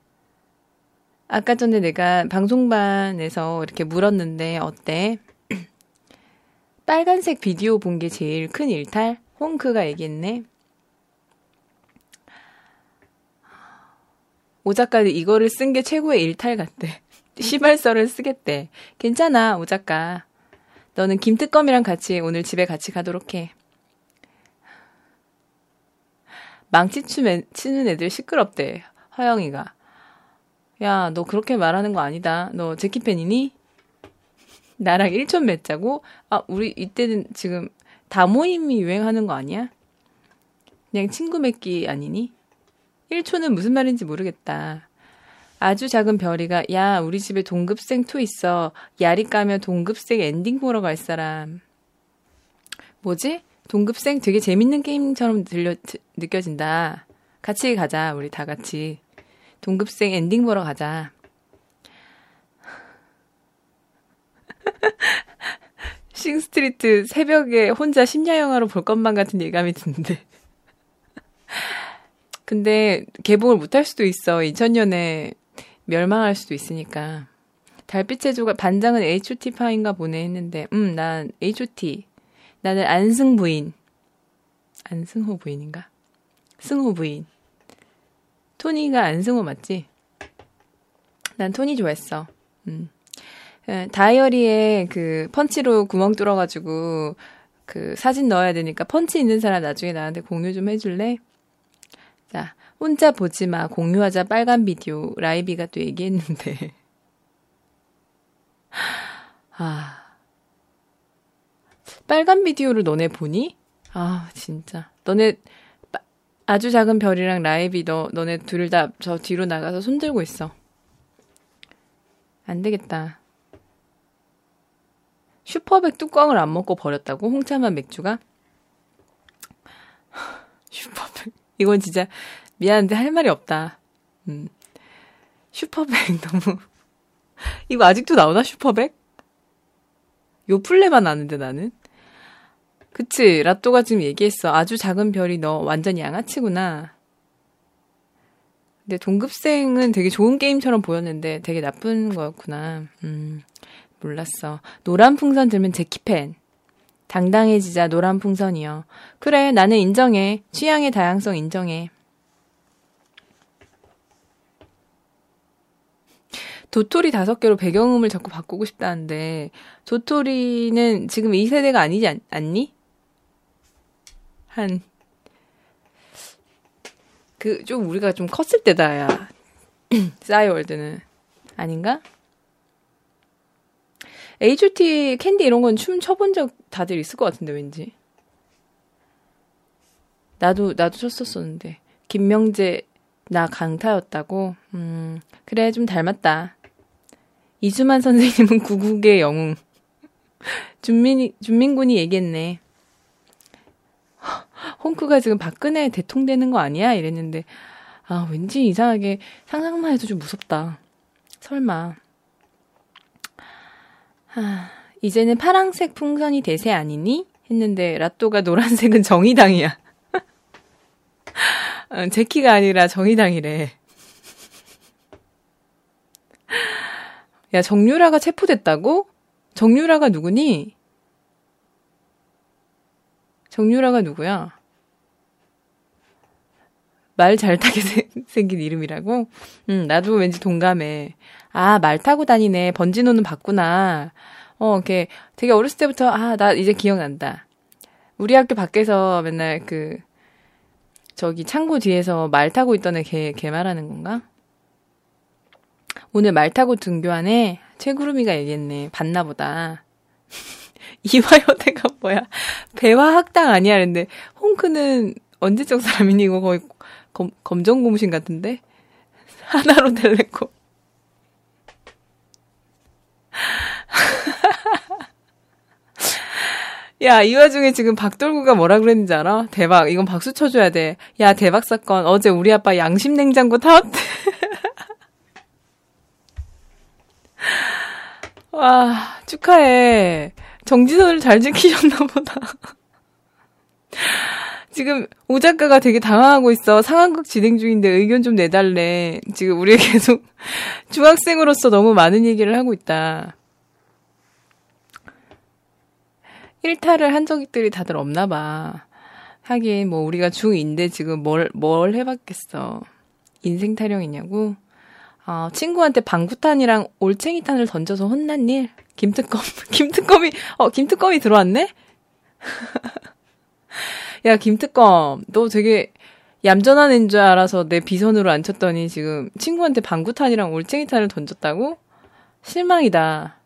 아까 전에 내가 방송반에서 이렇게 물었는데 어때? 빨간색 비디오 본 게 제일 큰 일탈? 홍크가 얘기했네. 오 작가는 이거를 쓴 게 최고의 일탈 같대. 시발설을 쓰겠대. 괜찮아, 오 작가. 너는 김특검이랑 같이 오늘 집에 같이 가도록 해. 망치 치는 애들 시끄럽대. 허영이가. 야, 너 그렇게 말하는 거 아니다. 너 젝키 팬이니? 나랑 1촌 맺자고? 아, 우리 이때는 지금 다모임이 유행하는 거 아니야? 그냥 친구 맺기 아니니? 1촌은 무슨 말인지 모르겠다. 아주 작은 별이가 야 우리 집에 동급생 2 있어. 야리 까며 동급생 엔딩 보러 갈 사람. 뭐지? 동급생 되게 재밌는 게임처럼 들려 드- 느껴진다. 같이 가자 우리 다 같이. 동급생 엔딩 보러 가자. 싱스트리트 새벽에 혼자 심야 영화로 볼 것만 같은 예감이 드는데. 근데 개봉을 못할 수도 있어. 2000년에 멸망할 수도 있으니까. 달빛의 조각 반장은 H.O.T 파인가 보네 했는데, 음, 난 H.O.T. 나는 안승 부인. 안승호 부인인가? 승호 부인. 토니가 안승호 맞지? 난 토니 좋아했어. 음. 에, 다이어리에 그 펀치로 구멍 뚫어가지고 그 사진 넣어야 되니까 펀치 있는 사람 나중에 나한테 공유 좀 해줄래? 자, 혼자 보지 마. 공유하자 빨간 비디오. 라이비가 또 얘기했는데. 아. 빨간 비디오를 너네 보니? 아, 진짜. 너네 빠- 아주 작은 별이랑 라이비 너 너네 둘 다 저 뒤로 나가서 손 들고 있어. 안 되겠다. 슈퍼백 뚜껑을 안 먹고 버렸다고? 홍차만 맥주가? 슈퍼백. 이건 진짜 미안한데 할 말이 없다. 음. 슈퍼백 너무. 이거 아직도 나오나, 슈퍼백? 요 플레만 아는데 나는? 그치, 라또가 지금 얘기했어. 아주 작은 별이 너 완전 양아치구나. 근데 동급생은 되게 좋은 게임처럼 보였는데 되게 나쁜 거였구나. 음, 몰랐어. 노란 풍선 들면 제키팬. 당당해지자 노란 풍선이요. 그래, 나는 인정해. 취향의 다양성 인정해. 도토리 다섯 개로 배경음을 자꾸 바꾸고 싶다는데, 도토리는 지금 이 세대가 아니지 않, 않니? 한, 그, 좀 우리가 좀 컸을 때다, 야. 싸이월드는. 아닌가? H.O.T. 캔디 이런 건 춤 춰본 적 다들 있을 것 같은데, 왠지. 나도, 나도 췄었었는데. 김명재, 나 강타였다고? 음, 그래, 좀 닮았다. 이수만 선생님은 구국의 영웅. 준민이, 준민군이 얘기했네. 홍크가 지금 박근혜 대통령 되는 거 아니야? 이랬는데, 아, 왠지 이상하게 상상만 해도 좀 무섭다. 설마. 아, 이제는 파랑색 풍선이 대세 아니니? 했는데, 라또가 노란색은 정의당이야. 어, 제키가 아니라 정의당이래. 야, 정유라가 체포됐다고? 정유라가 누구니? 정유라가 누구야? 말 잘 타게 생- 생긴 이름이라고? 응, 나도 왠지 동감해. 아, 말 타고 다니네. 번지노는 봤구나. 어, 이렇게 되게 어렸을 때부터, 아, 나 이제 기억난다. 우리 학교 밖에서 맨날 그, 저기 창고 뒤에서 말 타고 있던 애 걔, 걔 말하는 건가? 오늘 말 타고 등교하네. 최구름이가 얘기했네. 봤나 보다. 이화여대가 뭐야? 배화학당 아니야? 그랬는데, 홍크는 언제적 사람이니? 이거 거의 검, 검정고무신 같은데? 하나로 될래고. 야, 이 와중에 지금 박돌구가 뭐라 그랬는지 알아? 대박. 이건 박수 쳐줘야 돼. 야, 대박 사건. 어제 우리 아빠 양심 냉장고 타왔대. 와, 축하해. 정지선을 잘 지키셨나 보다. 지금 오 작가가 되게 당황하고 있어. 상황극 진행 중인데 의견 좀 내달래. 지금 우리 계속 중학생으로서 너무 많은 얘기를 하고 있다. 일탈을 한 적들이 다들 없나 봐. 하긴 뭐 우리가 중2인데 지금 뭘, 뭘 해봤겠어. 인생 타령이냐고? 어, 친구한테 방구탄이랑 올챙이탄을 던져서 혼난 일? 김특검, 김특검이, 어, 김특검이 들어왔네? 야, 김특검, 너 되게 얌전한 애인 줄 알아서 내 비선으로 앉혔더니 지금 친구한테 방구탄이랑 올챙이탄을 던졌다고? 실망이다.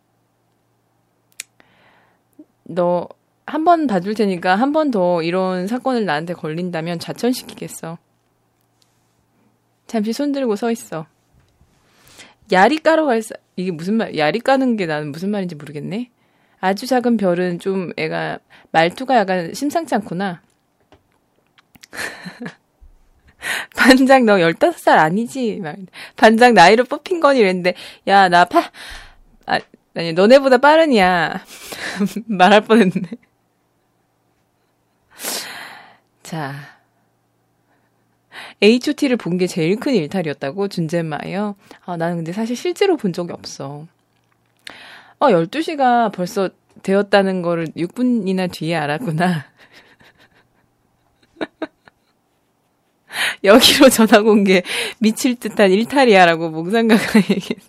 너 한 번 봐줄 테니까 한 번 더 이런 사건을 나한테 걸린다면 좌천시키겠어. 잠시 손 들고 서 있어. 야리 까러 갈 사, 이게 무슨 말, 야리 까는 게 나는 무슨 말인지 모르겠네. 아주 작은 별은 좀 애가, 말투가 약간 심상치 않구나. 반장 너 15살 아니지? 막 반장 나이로 뽑힌 거니 이랬는데, 야, 나 파, 아, 아니, 너네보다 빠르냐. 말할 뻔 했네. 자. H.O.T를 본 게 제일 큰 일탈이었다고? 준젠마예요? 아, 나는 근데 사실 실제로 본 적이 없어. 어, 12시가 벌써 되었다는 거를 6분이나 뒤에 알았구나. 여기로 전화 온게 미칠 듯한 일탈이야라고 몽상가가 얘기했어.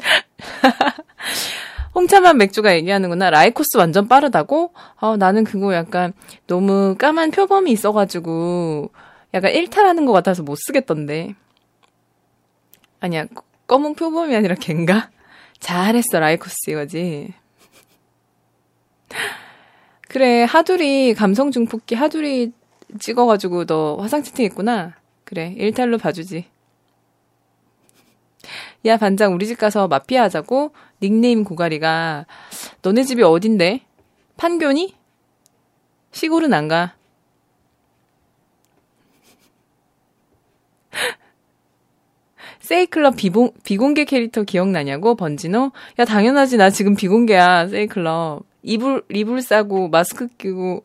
홍차만 맥주가 얘기하는구나. 라이코스 완전 빠르다고? 아, 나는 그거 약간 너무 까만 표범이 있어가지고 약간 일탈하는 것 같아서 못 쓰겠던데. 아니야, 검은 표범이 아니라 걘가? 잘했어, 라이코스 이거지. 그래, 하두리, 감성 중폭기 하두리 찍어가지고 너 화상 채팅했구나. 그래, 일탈로 봐주지. 야, 반장, 우리 집 가서 마피아 하자고? 닉네임 고가리가, 너네 집이 어딘데? 판교니? 시골은 안 가. 세이클럽 비봉, 비공개 캐릭터 기억나냐고? 번지노? 야, 당연하지. 나 지금 비공개야, 세이클럽. 이불, 이불 싸고, 마스크 끼고,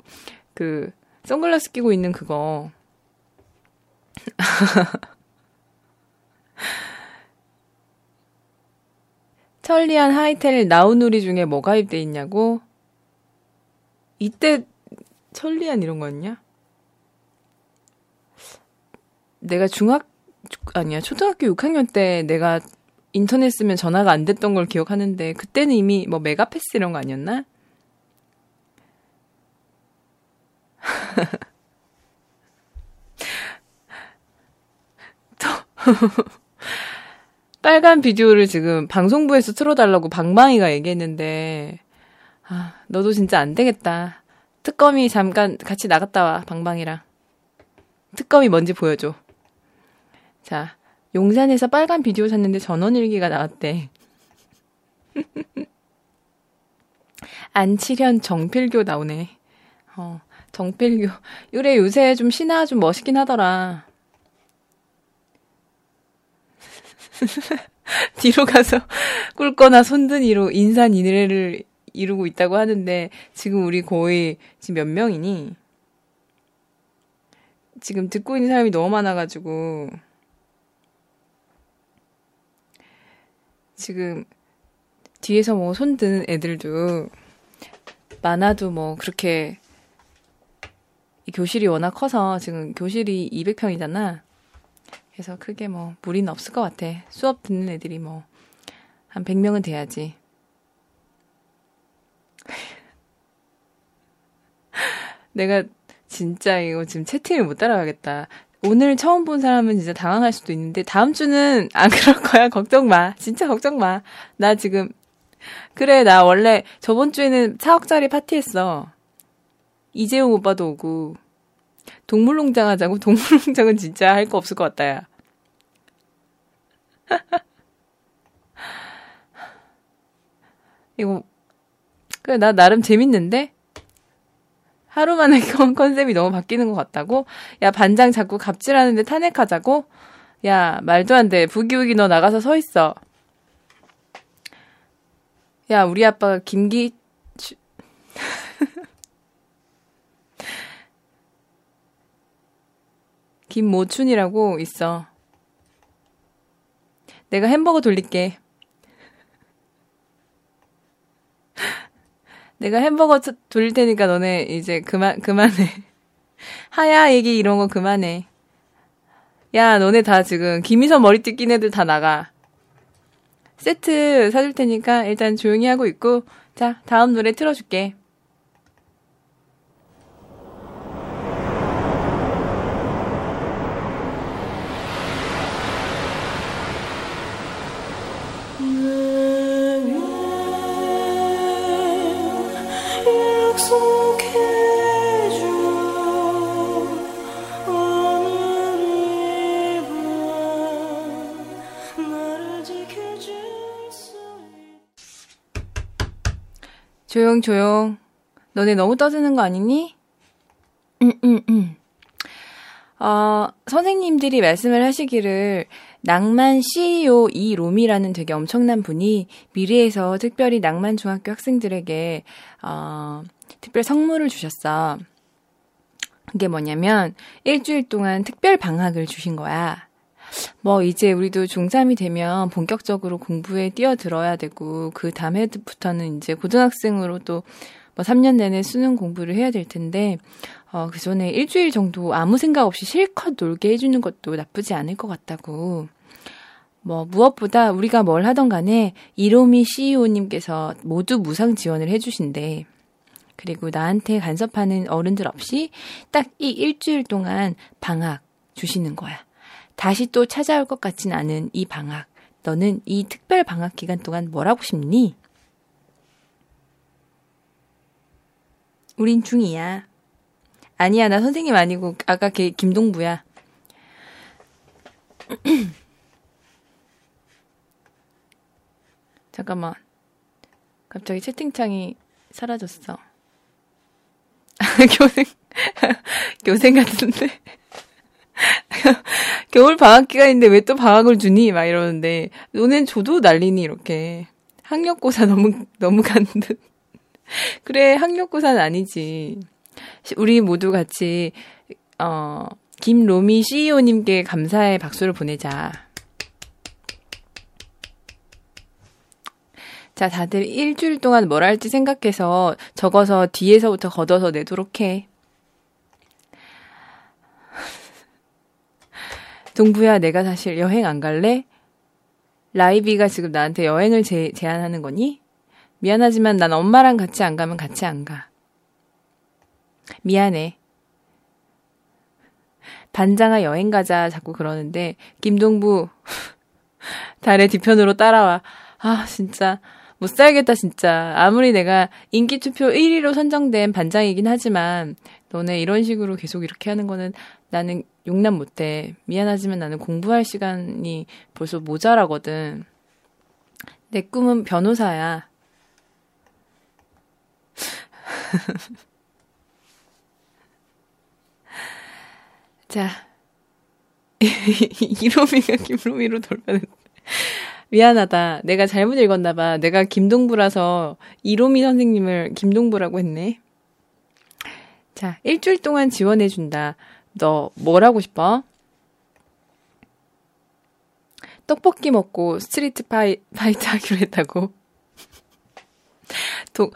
그, 선글라스 끼고 있는 그거. 천리안 하이텔 나우누리 중에 뭐 가입돼 있냐고? 이때 천리안 이런 거였냐? 내가 중학 아니야 초등학교 6학년 때 내가 인터넷 쓰면 전화가 안 됐던 걸 기억하는데 그때는 이미 뭐 메가패스 이런 거 아니었나? 빨간 비디오를 지금 방송부에서 틀어달라고 방망이가 얘기했는데, 아, 너도 진짜 안 되겠다. 특검이 잠깐 같이 나갔다 와, 방방이랑. 특검이 뭔지 보여줘. 자, 용산에서 빨간 비디오 샀는데 전원일기가 나왔대. 안치현 정필교 나오네. 어, 정필교. 요래 요새 좀 신화 좀 멋있긴 하더라. 뒤로 가서 꿇거나 손든 이로 인산인해를 이루고 있다고 하는데 지금 우리 거의 지금 몇 명이니? 지금 듣고 있는 사람이 너무 많아가지고 지금 뒤에서 뭐 손드는 애들도 많아도 뭐 그렇게 이 교실이 워낙 커서 지금 교실이 200평이잖아. 그래서 크게 뭐 무리는 없을 것 같아. 수업 듣는 애들이 뭐 한 100명은 돼야지. 내가 진짜 이거 지금 채팅을 못 따라가겠다. 오늘 처음 본 사람은 진짜 당황할 수도 있는데 다음 주는 안 그럴 거야. 걱정 마. 진짜 걱정 마. 나 지금 그래 나 원래 저번 주에는 4억짜리 파티했어. 이재용 오빠도 오고 동물농장 하자고 동물농장은 진짜 할 거 없을 것 같다 야. 이거 그래 나 나름 재밌는데 하루 만에 컨- 컨셉이 너무 바뀌는 것 같다고? 야, 반장 자꾸 갑질하는데 탄핵하자고? 야, 말도 안 돼. 부기우기 너 나가서 서 있어. 야, 우리 아빠가 김기, 김모춘이라고 있어. 내가 햄버거 돌릴게. 내가 햄버거 트- 돌릴 테니까 너네 이제 그만, 그만해. 하야 얘기 이런 거 그만해. 야, 너네 다 지금 김희선 머리띠 낀 애들 다 나가. 세트 사줄 테니까 일단 조용히 하고 있고, 자, 다음 노래 틀어줄게. 조용, 조용. 너네 너무 떠드는 거 아니니? 음, 음, 음. 어, 선생님들이 말씀을 하시기를 낭만 CEO 이 롬이라는 되게 엄청난 분이 미래에서 특별히 낭만 중학교 학생들에게 어, 특별 선물을 주셨어. 그게 뭐냐면 일주일 동안 특별 방학을 주신 거야. 뭐 이제 우리도 중3이 되면 본격적으로 공부에 뛰어들어야 되고 그 다음 해부터는 이제 고등학생으로 또뭐 3년 내내 수능 공부를 해야 될 텐데 어, 그 전에 일주일 정도 아무 생각 없이 실컷 놀게 해주는 것도 나쁘지 않을 것 같다고. 뭐, 무엇보다 우리가 뭘 하던 간에 이로미 CEO님께서 모두 무상 지원을 해주신대. 그리고 나한테 간섭하는 어른들 없이 딱 이 일주일 동안 방학 주시는 거야. 다시 또 찾아올 것 같진 않은 이 방학. 너는 이 특별 방학 기간 동안 뭘 하고 싶니? 우린 중2야. 아니야, 나 선생님 아니고, 아까 걔 김동부야. 잠깐만. 갑자기 채팅창이 사라졌어. 교생, 교생 같은데. 겨울 방학 기간인데 왜 또 방학을 주니? 막 이러는데, 너넨 줘도 난리니, 이렇게. 학력고사 너무, 너무 간 듯. 그래, 학력고사는 아니지. 시- 우리 모두 같이, 어, 김로미 CEO님께 감사의 박수를 보내자. 자, 다들 일주일 동안 뭘 할지 생각해서 적어서 뒤에서부터 걷어서 내도록 해. 동부야, 내가 사실 여행 안 갈래? 라이비가 지금 나한테 여행을 제, 제안하는 거니? 미안하지만 난 엄마랑 같이 안 가면 같이 안 가. 미안해. 반장아 여행 가자 자꾸 그러는데 김동부 달의 뒤편으로 따라와. 아 진짜 못 살겠다 진짜. 아무리 내가 인기 투표 1위로 선정된 반장이긴 하지만 너네 이런 식으로 계속 이렇게 하는 거는 나는 용납 못해. 미안하지만 나는 공부할 시간이 벌써 모자라거든. 내 꿈은 변호사야. 자, 이로미가 김로미로 돌변했. 미안하다. 내가 잘못 읽었나봐. 내가 김동부라서 이로미 선생님을 김동부라고 했네. 자, 일주일 동안 지원해준다. 너 뭘 하고 싶어? 떡볶이 먹고 street fi-, fight 하기로 했다고. 도,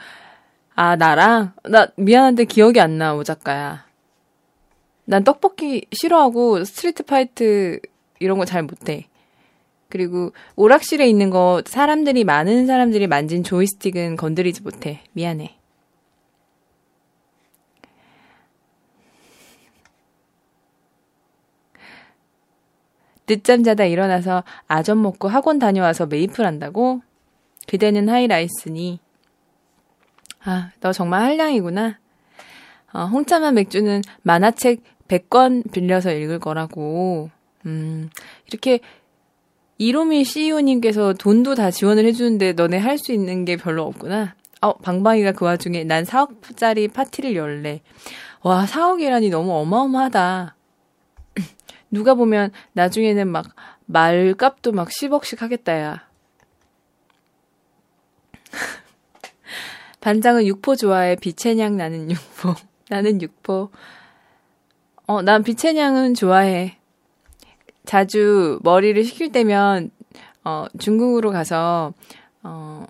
아, 나랑? 나 미안한데 기억이 안 나, 오 작가야. 난 떡볶이 싫어하고 street fight 이런 거 잘 못해. 그리고 오락실에 있는 거 사람들이 많은 사람들이 만진 조이스틱은 건드리지 못해. 미안해. 늦잠 자다 일어나서 아점 먹고 학원 다녀와서 메이플 한다고? 그대는 하이라이스니. 아, 너 정말 한량이구나. 어, 홍차만 맥주는 만화책 100권 빌려서 읽을 거라고. 음, 이렇게 이로미 CEO님께서 돈도 다 지원을 해주는데 너네 할 수 있는 게 별로 없구나. 어, 방방이가 그 와중에 난 4억짜리 파티를 열래. 와, 4억이라니 너무 어마어마하다. 누가 보면 나중에는 막 말값도 막 10억씩 하겠다, 야. 반장은 육포 좋아해. 비채냥 나는 육포. 나는 육포. 어, 난 비채냥은 좋아해. 자주 머리를 식힐 때면, 어, 중국으로 가서, 어,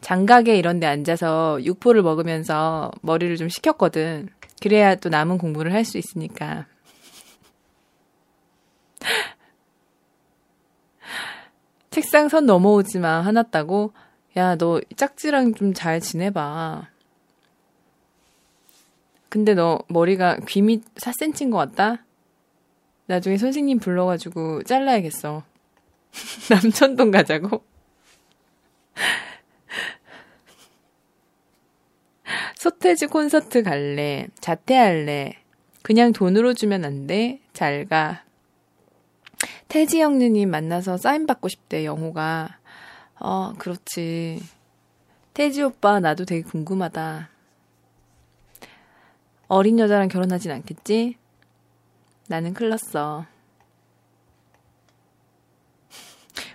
장가게 이런 데 앉아서 육포를 먹으면서 머리를 좀 식혔거든. 그래야 또 남은 공부를 할 수 있으니까. 책상 선 넘어오지 마. 화났다고? 야, 너 짝지랑 좀 잘 지내봐. 근데 너 머리가 귀밑 4cm인 것 같다? 나중에 선생님 불러가지고 잘라야겠어. 남천동 가자고? 소태지 콘서트 갈래. 자퇴할래. 그냥 돈으로 주면 안 돼. 잘 가. 태지 형느님 만나서 사인 받고 싶대, 영호가. 어, 그렇지. 태지 오빠, 나도 되게 궁금하다. 어린 여자랑 결혼하진 않겠지? 나는 클 났어.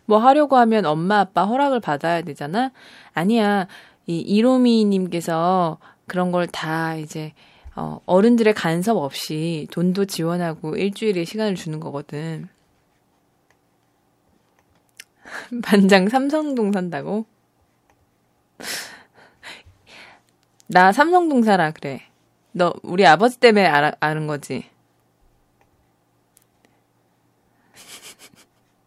뭐 하려고 하면 엄마 아빠 허락을 받아야 되잖아? 아니야. 이 이로미 님께서 그런 걸 다 이제 어, 어른들의 간섭 없이 돈도 지원하고 일주일의 시간을 주는 거거든. 반장 삼성동 산다고? 나 삼성동 살아, 그래. 너 우리 아버지 때문에 알아, 아는 거지?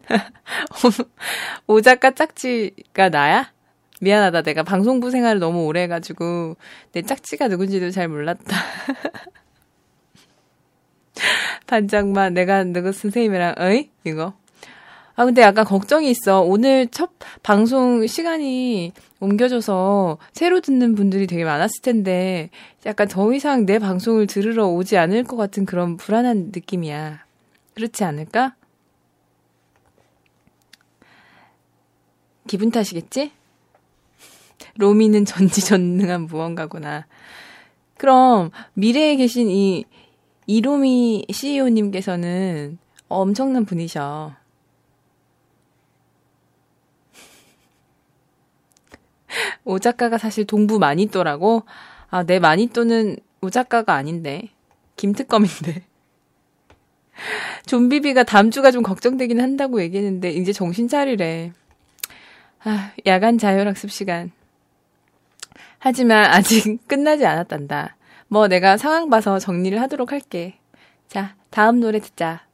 오작가 짝지가 나야? 미안하다. 내가 방송부 생활을 너무 오래 해가지고 내 짝지가 누군지도 잘 몰랐다. 반장만 내가 누구 선생님이랑 어이? 이거. 아 근데 약간 걱정이 있어. 오늘 첫 방송 시간이 옮겨져서 새로 듣는 분들이 되게 많았을 텐데 약간 더 이상 내 방송을 들으러 오지 않을 것 같은 그런 불안한 느낌이야. 그렇지 않을까? 기분 탓이겠지? 로미는 전지전능한 무언가구나. 그럼 미래에 계신 이 이로미 CEO님께서는 엄청난 분이셔. 오 작가가 사실 동부 마니또라고? 아, 내 마니또는 오 작가가 아닌데. 김특검인데. 좀비비가 다음 주가 좀 걱정되긴 한다고 얘기했는데, 이제 정신 차리래. 아, 야간 자율학습 시간. 하지만 아직 끝나지 않았단다. 뭐 내가 상황 봐서 정리를 하도록 할게. 자, 다음 노래 듣자.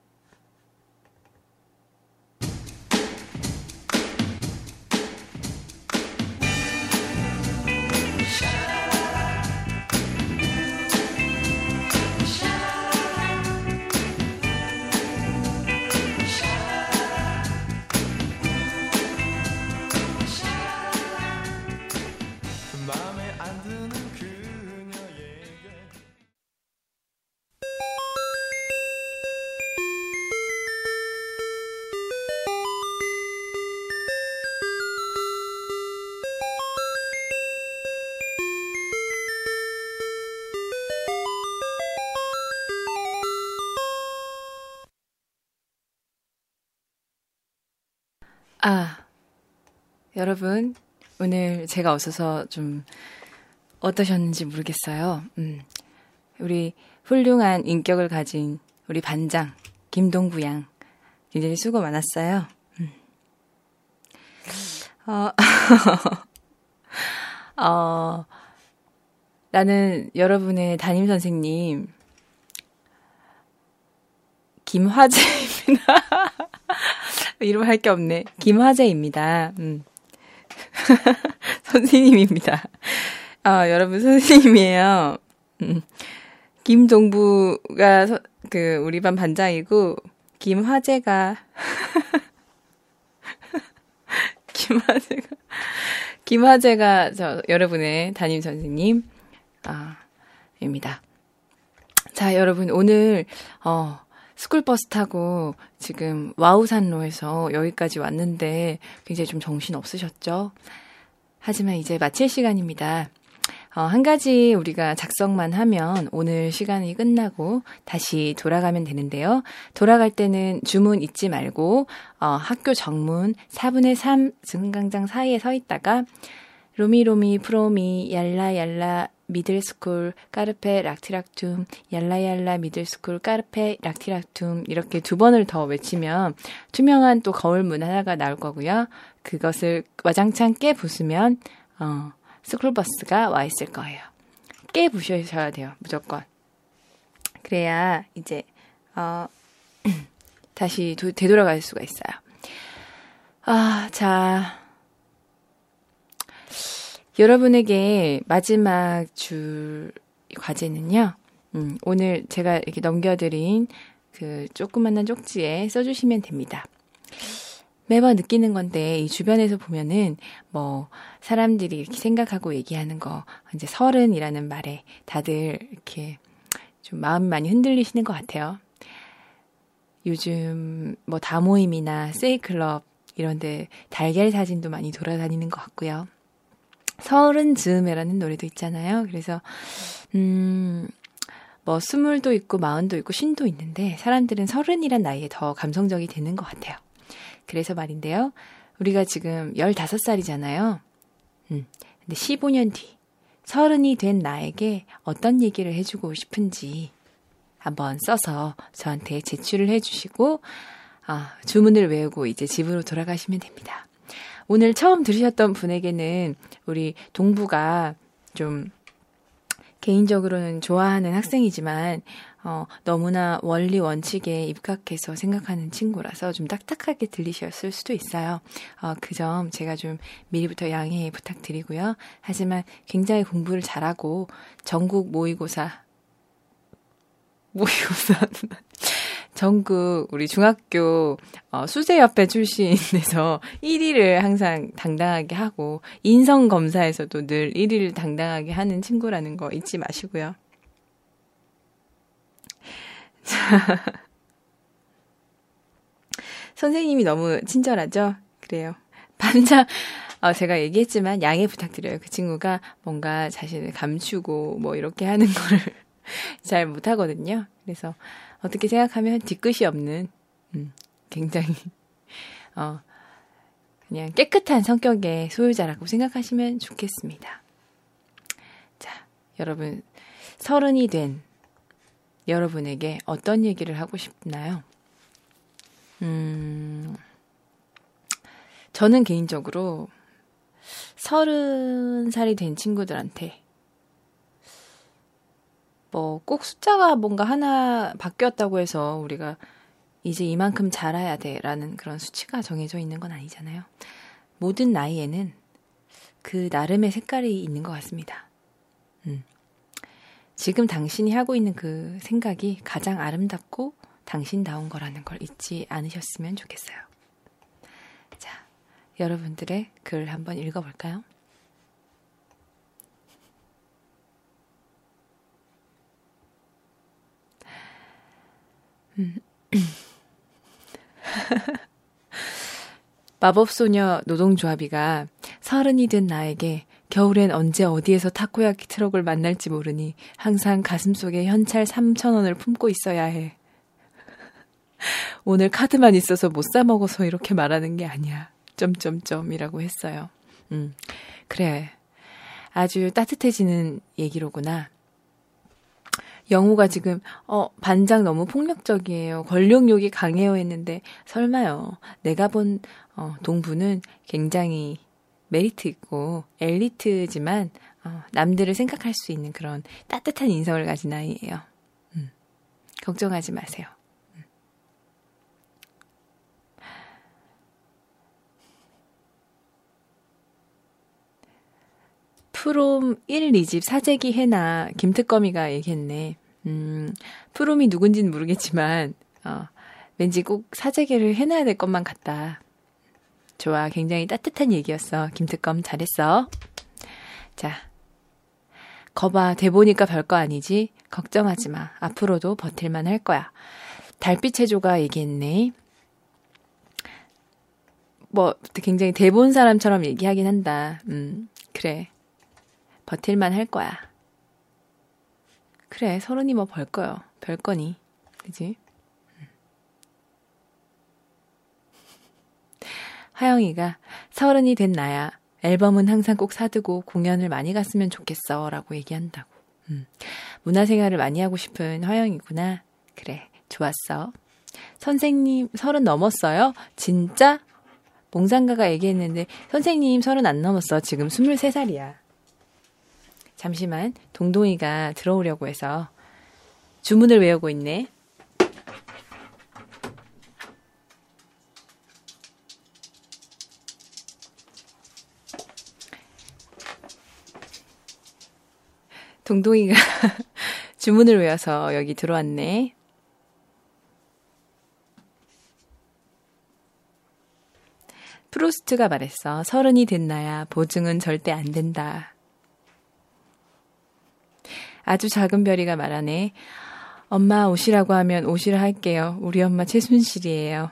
여러분, 오늘 제가 없어서 좀 어떠셨는지 모르겠어요. 음, 우리 훌륭한 인격을 가진 우리 반장, 김동구 양. 굉장히 수고 많았어요. 음. 어, 어, 나는 여러분의 담임 선생님, 김화재입니다. 이름 할 게 없네. 김화재입니다. 음. 선생님입니다. 아, 여러분 선생님이에요. 음. 김동부가 서- 그 우리 반 반장이고 김화재가 김화재가 김화재가 저 여러분의 담임 선생님 아 입니다. 자, 여러분 오늘 어 스쿨버스 타고 지금 와우산로에서 여기까지 왔는데 굉장히 좀 정신 없으셨죠? 하지만 이제 마칠 시간입니다. 어, 한 가지 우리가 작성만 하면 오늘 시간이 끝나고 다시 돌아가면 되는데요. 돌아갈 때는 주문 잊지 말고 어, 학교 정문 4분의 3 승강장 사이에 서 있다가 로미로미 프로미 얄라얄라 middle school 까르페 락티락툼 얄라얄라 middle school 까르페 락티락툼 이렇게 두 번을 더 외치면 투명한 또 거울 문 하나가 나올 거고요. 그것을 와장창 깨 부수면 어, 스쿨버스가 와 있을 거예요. 깨 부셔야 돼요. 무조건. 그래야 이제 어, 다시 도- 되돌아갈 수가 있어요. 아, 자. 여러분에게 마지막 줄 과제는요. 음, 오늘 제가 이렇게 넘겨드린 그 조그만한 쪽지에 써주시면 됩니다. 매번 느끼는 건데 이 주변에서 보면은 뭐 사람들이 이렇게 생각하고 얘기하는 거 이제 서른이라는 말에 다들 이렇게 좀 마음이 많이 흔들리시는 것 같아요. 요즘 뭐 다모임이나 세이클럽 이런데 달걀 사진도 많이 돌아다니는 것 같고요. 서른 즈음에라는 노래도 있잖아요. 그래서 음. 뭐 스물도 있고 마흔도 있고 쉰도 있는데 사람들은 서른이란 나이에 더 감성적이 되는 것 같아요. 그래서 말인데요. 우리가 지금 15살이잖아요. 음. 근데 15년 뒤 서른이 된 나에게 어떤 얘기를 해주고 싶은지 한번 써서 저한테 제출을 해주시고 아, 주문을 외우고 이제 집으로 돌아가시면 됩니다. 오늘 처음 들으셨던 분에게는 우리 동부가 좀 개인적으로는 좋아하는 학생이지만 어, 너무나 원리 원칙에 입각해서 생각하는 친구라서 좀 딱딱하게 들리셨을 수도 있어요. 어, 그 점 제가 좀 미리부터 양해 부탁드리고요. 하지만 굉장히 공부를 잘하고 전국 모의고사 모의고사 전국 우리 중학교 어, 수제협회 출신에서 1위를 항상 당당하게 하고 인성 검사에서도 늘 1위를 당당하게 하는 친구라는 거 잊지 마시고요. 자, 선생님이 너무 친절하죠? 그래요. 반장, 어, 제가 얘기했지만 양해 부탁드려요. 그 친구가 뭔가 자신을 감추고 뭐 이렇게 하는 거를 잘 못하거든요. 그래서 어떻게 생각하면 뒤끝이 없는, 음, 굉장히, 어, 그냥 깨끗한 성격의 소유자라고 생각하시면 좋겠습니다. 자, 여러분, 서른이 된 여러분에게 어떤 얘기를 하고 싶나요? 음, 저는 개인적으로 서른 살이 된 친구들한테 뭐 꼭 숫자가 뭔가 하나 바뀌었다고 해서 우리가 이제 이만큼 자라야 돼라는 그런 수치가 정해져 있는 건 아니잖아요. 모든 나이에는 그 나름의 색깔이 있는 것 같습니다. 음. 지금 당신이 하고 있는 그 생각이 가장 아름답고 당신다운 거라는 걸 잊지 않으셨으면 좋겠어요. 자, 여러분들의 글 한번 읽어볼까요? 마법소녀 노동조합이가 서른이 된 나에게 겨울엔 언제 어디에서 타코야키 트럭을 만날지 모르니 항상 가슴속에 현찰 3천원을 품고 있어야 해. 오늘 카드만 있어서 못 사 먹어서 이렇게 말하는 게 아니야. 점점점이라고 했어요. 음, 그래. 아주 따뜻해지는 얘기로구나. 영우가 지금 어 반장 너무 폭력적이에요. 권력욕이 강해요 했는데 설마요. 내가 본 어, 동부는 굉장히 메리트 있고 엘리트지만 어, 남들을 생각할 수 있는 그런 따뜻한 인성을 가진 아이예요. 음, 걱정하지 마세요. 음. 프롬 1, 2집 사재기 해나 김특검이가 얘기했네. 음, 프롬이 누군지는 모르겠지만, 어, 왠지 꼭 사재기를 해놔야 될 것만 같다. 좋아. 굉장히 따뜻한 얘기였어. 김특검 잘했어. 자. 거봐. 돼보니까 별거 아니지? 걱정하지 마. 앞으로도 버틸만 할 거야. 달빛 해조가 얘기했네. 뭐, 굉장히 대본 사람처럼 얘기하긴 한다. 음, 그래. 버틸만 할 거야. 그래, 서른이 뭐 벌 거요. 별 거니. 그지? 하영이가 서른이 된 나야. 앨범은 항상 꼭 사두고 공연을 많이 갔으면 좋겠어. 라고 얘기한다고. 음. 문화생활을 많이 하고 싶은 화영이구나. 그래, 좋았어. 선생님, 서른 넘었어요? 진짜? 몽상가가 얘기했는데, 선생님 서른 안 넘었어. 지금 23살이야. 잠시만, 동동이가 들어오려고 해서 주문을 외우고 있네. 동동이가 주문을 외워서 여기 들어왔네. 프로스트가 말했어. 서른이 됐나야 보증은 절대 안 된다. 아주 작은 별이가 말하네. 엄마 오시라고 하면 오시라 할게요. 우리 엄마 최순실이에요.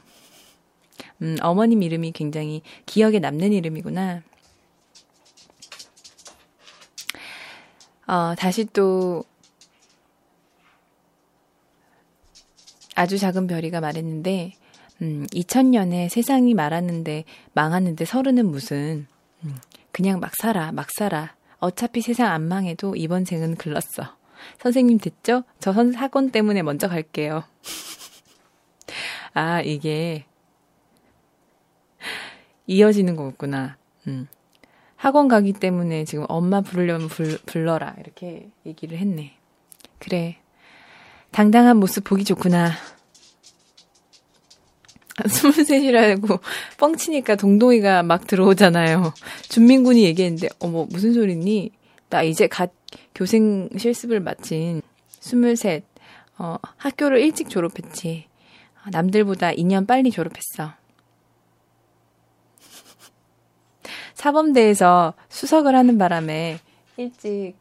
음, 어머님 이름이 굉장히 기억에 남는 이름이구나. 어, 다시 또 아주 작은 별이가 말했는데, 음, 2000년에 세상이 말았는데, 망하는데 서른은 무슨, 음, 그냥 막 살아, 막 살아. 어차피 세상 안 망해도 이번 생은 글렀어. 선생님 됐죠? 저 선 사건 때문에 먼저 갈게요. 아, 이게 이어지는 거구나. 음. 학원 가기 때문에 지금 엄마 부르려면 불, 불러라. 이렇게 얘기를 했네. 그래. 당당한 모습 보기 좋구나. 스물셋이라고 뻥치니까 동동이가 막 들어오잖아요. 준민군이 얘기했는데, 어머, 무슨 소리니? 나 이제 갓 교생 실습을 마친 스물셋, 어, 학교를 일찍 졸업했지. 남들보다 2년 빨리 졸업했어. 사범대에서 수석을 하는 바람에 일찍,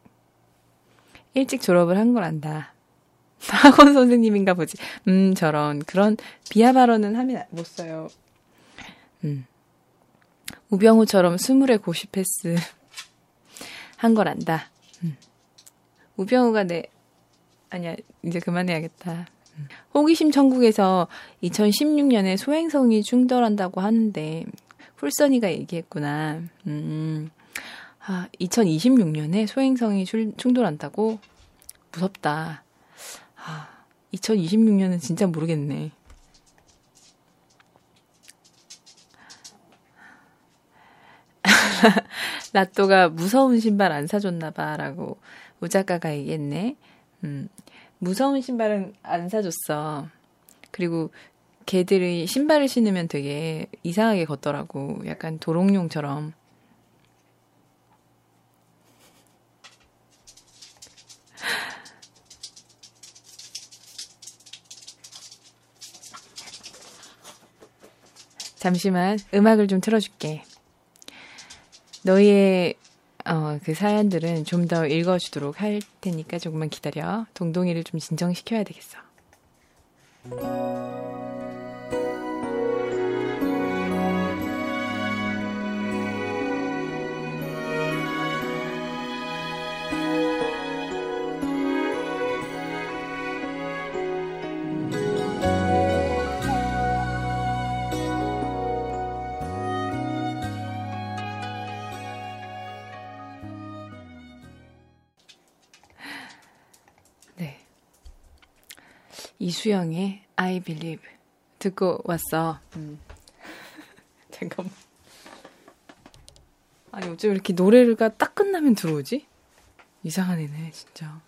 일찍 졸업을 한 거란다. 학원 선생님인가 보지. 음, 저런, 그런 비하 발언은 하면 못 써요. 음. 우병우처럼 스물에 고시 패스 한 거란다. 음. 우병우가 내, 아니야, 이제 그만해야겠다. 음. 호기심 천국에서 2016년에 소행성이 충돌한다고 하는데, 훌선이가 얘기했구나. 음, 아, 2026년에 소행성이 충돌한다고? 무섭다. 아, 2026년은 진짜 모르겠네. 라또가 무서운 신발 안 사줬나봐 라고 우작가가 얘기했네. 음, 무서운 신발은 안 사줬어. 그리고 개들이 신발을 신으면 되게 이상하게 걷더라고. 약간 도롱뇽처럼. 잠시만 음악을 좀 틀어줄게. 너희의 어, 그 사연들은 좀 더 읽어주도록 할 테니까 조금만 기다려. 동동이를 좀 진정시켜야 되겠어. 이수영의 I Believe 듣고 왔어. 음. 잠깐만. 아니 어쩜 이렇게 노래가 딱 끝나면 들어오지? 이상한 애네 진짜.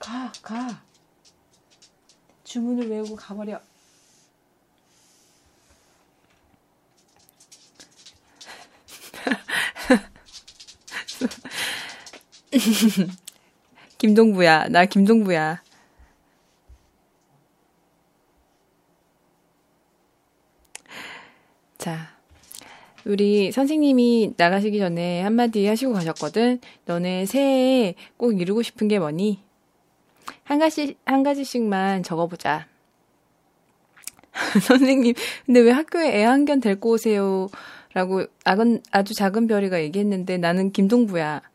가 가. 주문을 외우고 가버려. 김동부야. 나 김동부야. 자, 우리 선생님이 나가시기 전에 한마디 하시고 가셨거든. 너네 새해에 꼭 이루고 싶은 게 뭐니? 한 가지, 한 가지씩만 적어보자. 선생님, 근데 왜 학교에 애완견 데리고 오세요? 라고 아건, 아주 작은 별이가 얘기했는데 나는 김동부야.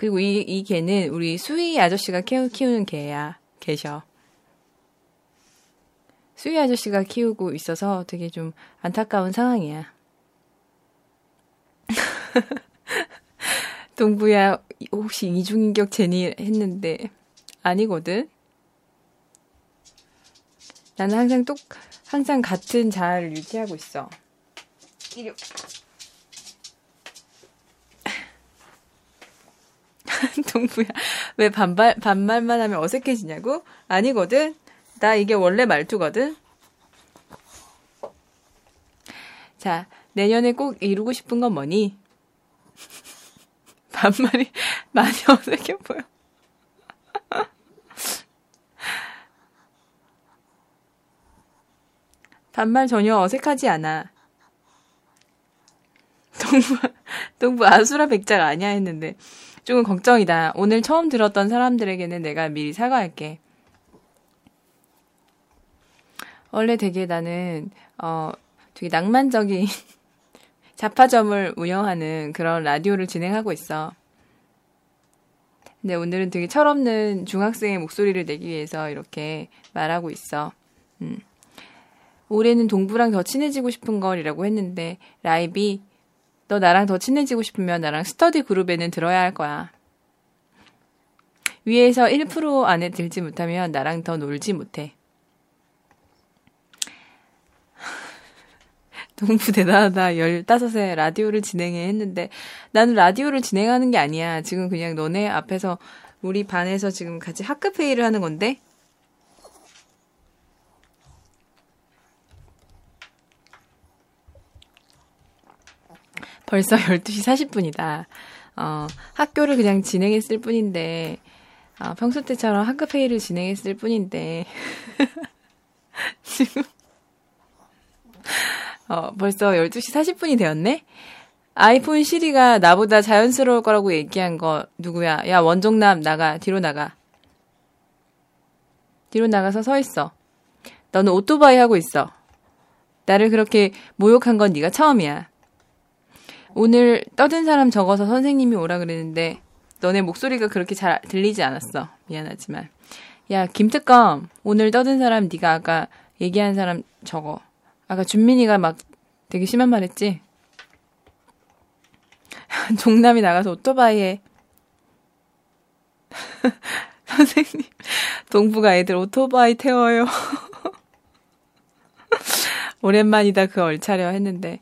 그리고 이, 이 개는 우리 수희 아저씨가 키우, 키우는 개야. 개셔. 수희 아저씨가 키우고 있어서 되게 좀 안타까운 상황이야. 동부야, 혹시 이중인격 제니 했는데, 아니거든? 나는 항상 똑, 항상 같은 자아를 유지하고 있어. 이리, 동부야, 왜 반말, 반말만 하면 어색해지냐고? 아니거든? 나 이게 원래 말투거든? 자, 내년에 꼭 이루고 싶은 건 뭐니? 반말이 많이 어색해 보여. 반말 전혀 어색하지 않아. 동부, 동부 아수라 백작 아니야 했는데. 조금 걱정이다. 오늘 처음 들었던 사람들에게는 내가 미리 사과할게. 원래 되게 나는, 어, 되게 낭만적인 잡화점을 운영하는 그런 라디오를 진행하고 있어. 근데 오늘은 되게 철없는 중학생의 목소리를 내기 위해서 이렇게 말하고 있어. 음. 올해는 동부랑 더 친해지고 싶은 걸이라고 했는데, 라이비, 너 나랑 더 친해지고 싶으면 나랑 스터디 그룹에는 들어야 할 거야. 위에서 1% 안에 들지 못하면 나랑 더 놀지 못해. 동부 대단하다. 15세 라디오를 진행해 했는데 나는 라디오를 진행하는 게 아니야. 지금 그냥 너네 앞에서 우리 반에서 지금 같이 학급 회의를 하는 건데 벌써 12시 40분이다. 어, 학교를 그냥 진행했을 뿐인데, 어, 평소 때처럼 학급 회의를 진행했을 뿐인데, 지금, 어, 벌써 12시 40분이 되었네? 아이폰 시리가 나보다 자연스러울 거라고 얘기한 거 누구야? 야, 원종남 나가, 뒤로 나가. 뒤로 나가서 서 있어. 너는 오토바이 하고 있어. 나를 그렇게 모욕한 건 네가 처음이야. 오늘 떠든 사람 적어서 선생님이 오라 그랬는데 너네 목소리가 그렇게 잘 들리지 않았어. 미안하지만. 야, 김특검. 오늘 떠든 사람 네가 아까 얘기한 사람 적어. 아까 준민이가 막 되게 심한 말 했지? 종남이 나가서 오토바이에 선생님 동부가 애들 오토바이 태워요. 오랜만이다 그 얼차려 했는데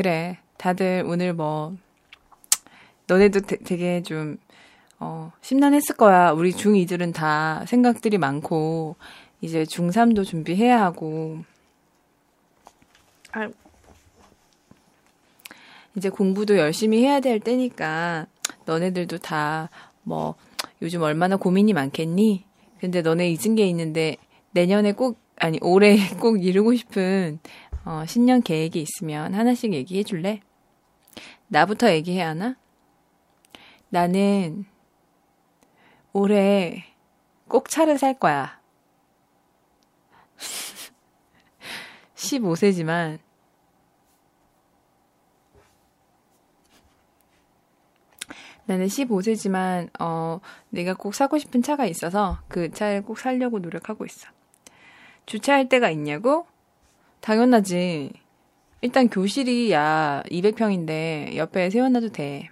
그래. 다들 오늘 뭐, 너네도 되, 되게 좀, 어, 심란했을 거야. 우리 중2들은 다 생각들이 많고, 이제 중3도 준비해야 하고, 아, 이제 공부도 열심히 해야 될 때니까, 너네들도 다, 뭐, 요즘 얼마나 고민이 많겠니? 근데 너네 잊은 게 있는데, 내년에 꼭, 아니, 올해 꼭 이루고 싶은 어, 신년 계획이 있으면 하나씩 얘기해 줄래? 나부터 얘기해야 하나? 나는 올해 꼭 차를 살 거야. 15세지만 나는 15세지만 어 내가 꼭 사고 싶은 차가 있어서 그 차를 꼭 살려고 노력하고 있어. 주차할 데가 있냐고? 당연하지. 일단 교실이 야 200평인데 옆에 세워놔도 돼.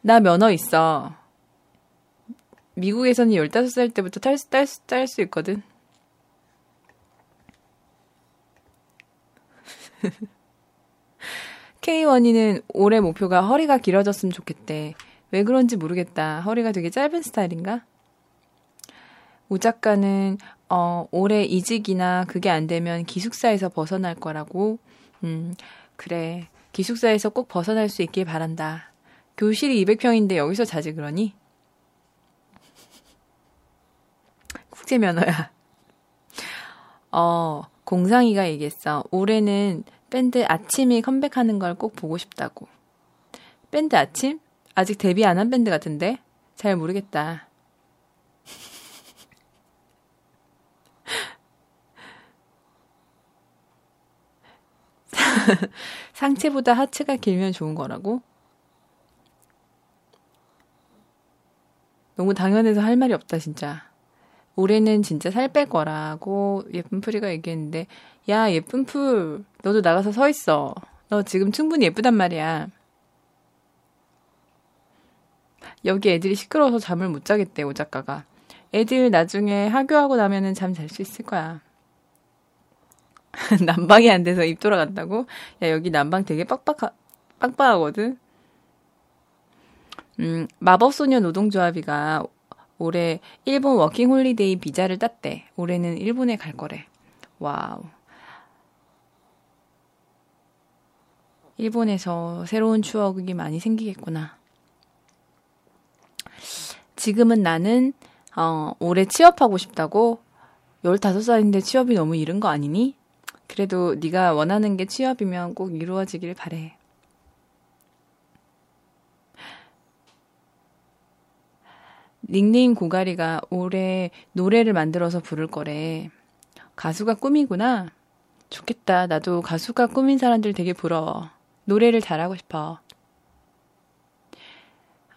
나 면허 있어. 미국에서는 15살 때부터 딸, 수- 딸수 있거든. K1이는 올해 목표가 허리가 길어졌으면 좋겠대. 왜 그런지 모르겠다. 허리가 되게 짧은 스타일인가? 오 작가는 어, 올해 이직이나 그게 안 되면 기숙사에서 벗어날 거라고. 음, 그래. 기숙사에서 꼭 벗어날 수 있길 바란다. 교실이 200평인데 여기서 자지 그러니? 국제 면허야. 어, 공상이가 얘기했어. 올해는 밴드 아침이 컴백하는 걸 꼭 보고 싶다고. 밴드 아침? 아직 데뷔 안 한 밴드 같은데? 잘 모르겠다. 상체보다 하체가 길면 좋은 거라고? 너무 당연해서 할 말이 없다, 진짜. 올해는 진짜 살 뺄 거라고 예쁜 풀이가 얘기했는데, 야, 예쁜 풀, 너도 나가서 서 있어. 너 지금 충분히 예쁘단 말이야. 여기 애들이 시끄러워서 잠을 못 자겠대, 오 작가가. 애들 나중에 하교하고 나면은 잠 잘 수 있을 거야. 난방이 안 돼서 입 돌아간다고? 야, 여기 난방 되게 빡빡하, 빡빡하거든? 음, 마법소녀 노동조합이가 올해 일본 워킹 홀리데이 비자를 땄대. 올해는 일본에 갈 거래. 와우. 일본에서 새로운 추억이 많이 생기겠구나. 지금은 나는 어, 올해 취업하고 싶다고 15살인데 취업이 너무 이른 거 아니니? 그래도 네가 원하는 게 취업이면 꼭 이루어지길 바래. 닉네임 고가리가 올해 노래를 만들어서 부를 거래. 가수가 꿈이구나. 좋겠다. 나도 가수가 꿈인 사람들 되게 부러워. 노래를 잘하고 싶어.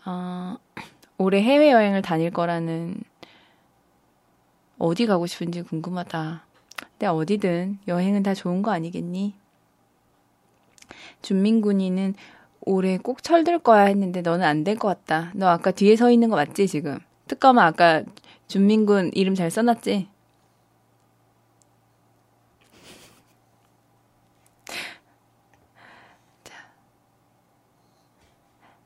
어, 올해 해외여행을 다닐 거라는 어디 가고 싶은지 궁금하다. 근데 어디든 여행은 다 좋은 거 아니겠니? 준민군이는 올해 꼭 철들 거야 했는데 너는 안 될 것 같다. 너 아까 뒤에 서 있는 거 맞지 지금? 특검아 아까 준민군 이름 잘 써놨지?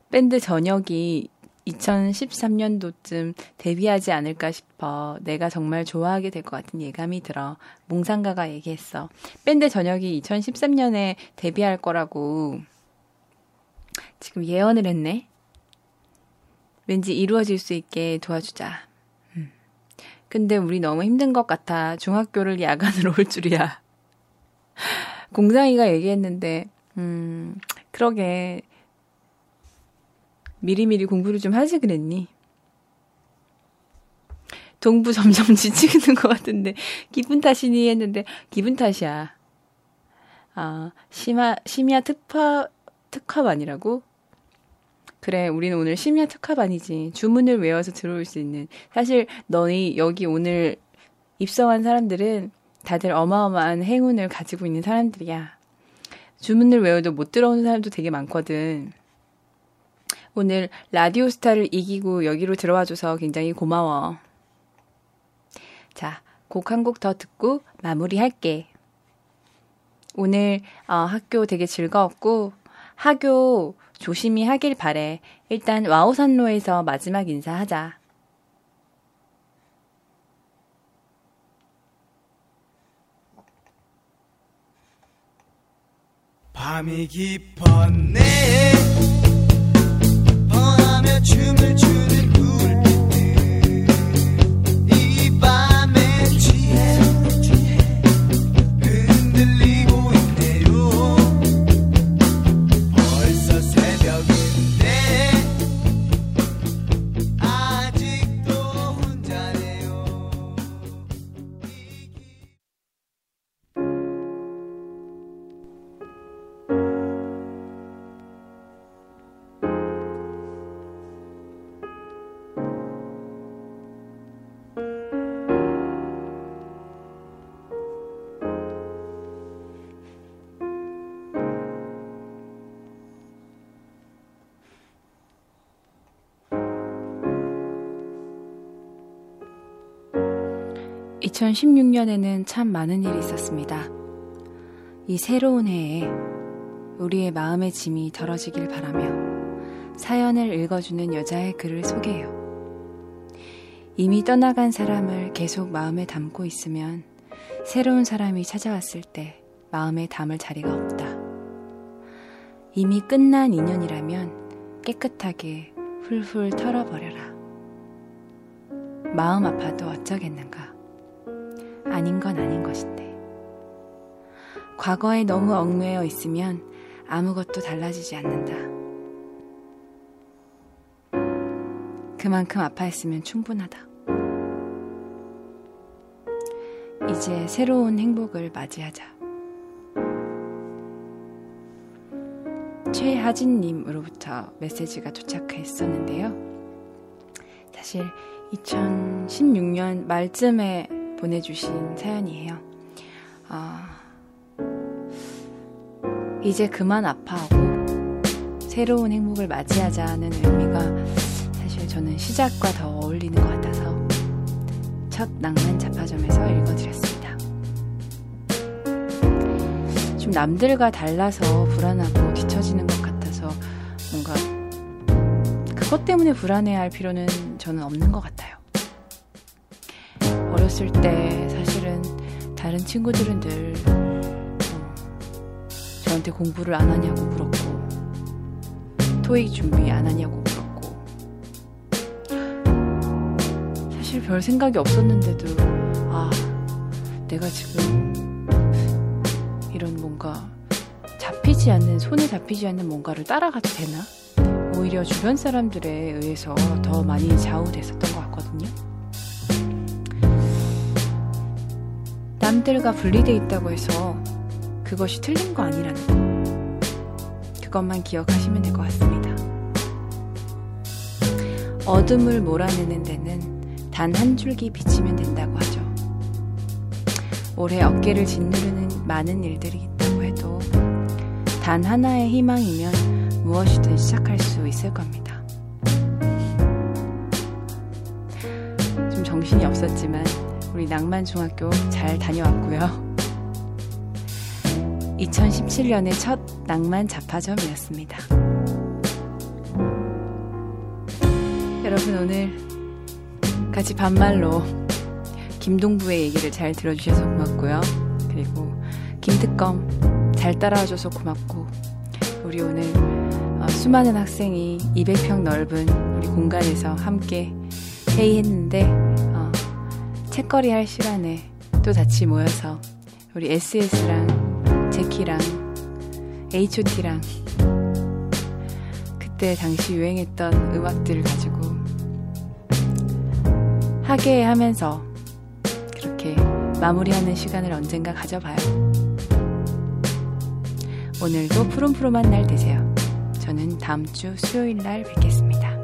밴드 전역이 2013년도쯤 데뷔하지 않을까 싶어 내가 정말 좋아하게 될 것 같은 예감이 들어 몽상가가 얘기했어. 밴드 전역이 2013년에 데뷔할 거라고 지금 예언을 했네. 왠지 이루어질 수 있게 도와주자. 음. 근데 우리 너무 힘든 것 같아. 중학교를 야간으로 올 줄이야. 공상이가 얘기했는데, 음, 그러게. 미리미리 공부를 좀 하지 그랬니? 동부 점점 지치는 것 같은데, 기분 탓이니 했는데, 기분 탓이야. 아, 심야, 심야 특파, 특화반이라고? 그래, 우리는 오늘 심야 특화반이지. 주문을 외워서 들어올 수 있는. 사실, 너희 여기 오늘 입성한 사람들은 다들 어마어마한 행운을 가지고 있는 사람들이야. 주문을 외워도 못 들어오는 사람도 되게 많거든. 오늘 라디오 스타를 이기고 여기로 들어와줘서 굉장히 고마워. 자, 곡 한 곡 더 듣고 마무리할게. 오늘 어, 학교 되게 즐거웠고 학교 조심히 하길 바래. 일단 와우산로에서 마지막 인사하자. 밤이 깊었네 2016년에는 참 많은 일이 있었습니다. 이 새로운 해에 우리의 마음의 짐이 덜어지길 바라며 사연을 읽어주는 여자의 글을 소개해요. 이미 떠나간 사람을 계속 마음에 담고 있으면 새로운 사람이 찾아왔을 때 마음에 담을 자리가 없다. 이미 끝난 인연이라면 깨끗하게 훌훌 털어버려라. 마음 아파도 어쩌겠는가. 아닌 건 아닌 것인데. 과거에 너무 얽매여 있으면 아무것도 달라지지 않는다. 그만큼 아파했으면 충분하다. 이제 새로운 행복을 맞이하자. 최하진님으로부터 메시지가 도착했었는데요. 사실 2016년 말쯤에 보내주신 사연이에요. 아, 이제 그만 아파하고 새로운 행복을 맞이하자는 의미가 사실 저는 시작과 더 어울리는 것 같아서 첫 낭만 잡화점에서 읽어드렸습니다. 좀 남들과 달라서 불안하고 뒤처지는 것 같아서 뭔가 그것 때문에 불안해할 필요는 저는 없는 것 같아요. 어렸을 때 사실은 다른 친구들은 늘 어, 저한테 공부를 안 하냐고 물었고 토익 준비 안 하냐고 물었고 사실 별 생각이 없었는데도 아 내가 지금 이런 뭔가 잡히지 않는 손에 잡히지 않는 뭔가를 따라가도 되나? 오히려 주변 사람들에 의해서 더 많이 좌우됐었던 것 같거든요. 남들과 분리돼 있다고 해서 그것이 틀린 거 아니라는 거. 그것만 기억하시면 될 것 같습니다. 어둠을 몰아내는 데는 단 한 줄기 비치면 된다고 하죠. 올해 어깨를 짓누르는 많은 일들이 있다고 해도 단 하나의 희망이면 무엇이든 시작할 수 있을 겁니다. 좀 정신이 없었지만 우리 낭만중학교 잘 다녀왔고요. 2017년의 첫 낭만 잡화점이었습니다. 여러분 오늘 같이 반말로 김동부의 얘기를 잘 들어주셔서 고맙고요. 그리고 김특검 잘 따라와줘서 고맙고 우리 오늘 어, 수많은 학생이 200평 넓은 우리 공간에서 함께 회의했는데 어, 책거리 할 시간에 또 같이 모여서 우리 SS랑 제키랑 H.O.T랑 그때 당시 유행했던 음악들을 가지고 하게 하면서 그렇게 마무리하는 시간을 언젠가 가져봐요. 오늘도 푸른푸른한 날 되세요. 저는 다음 주 수요일 날 뵙겠습니다.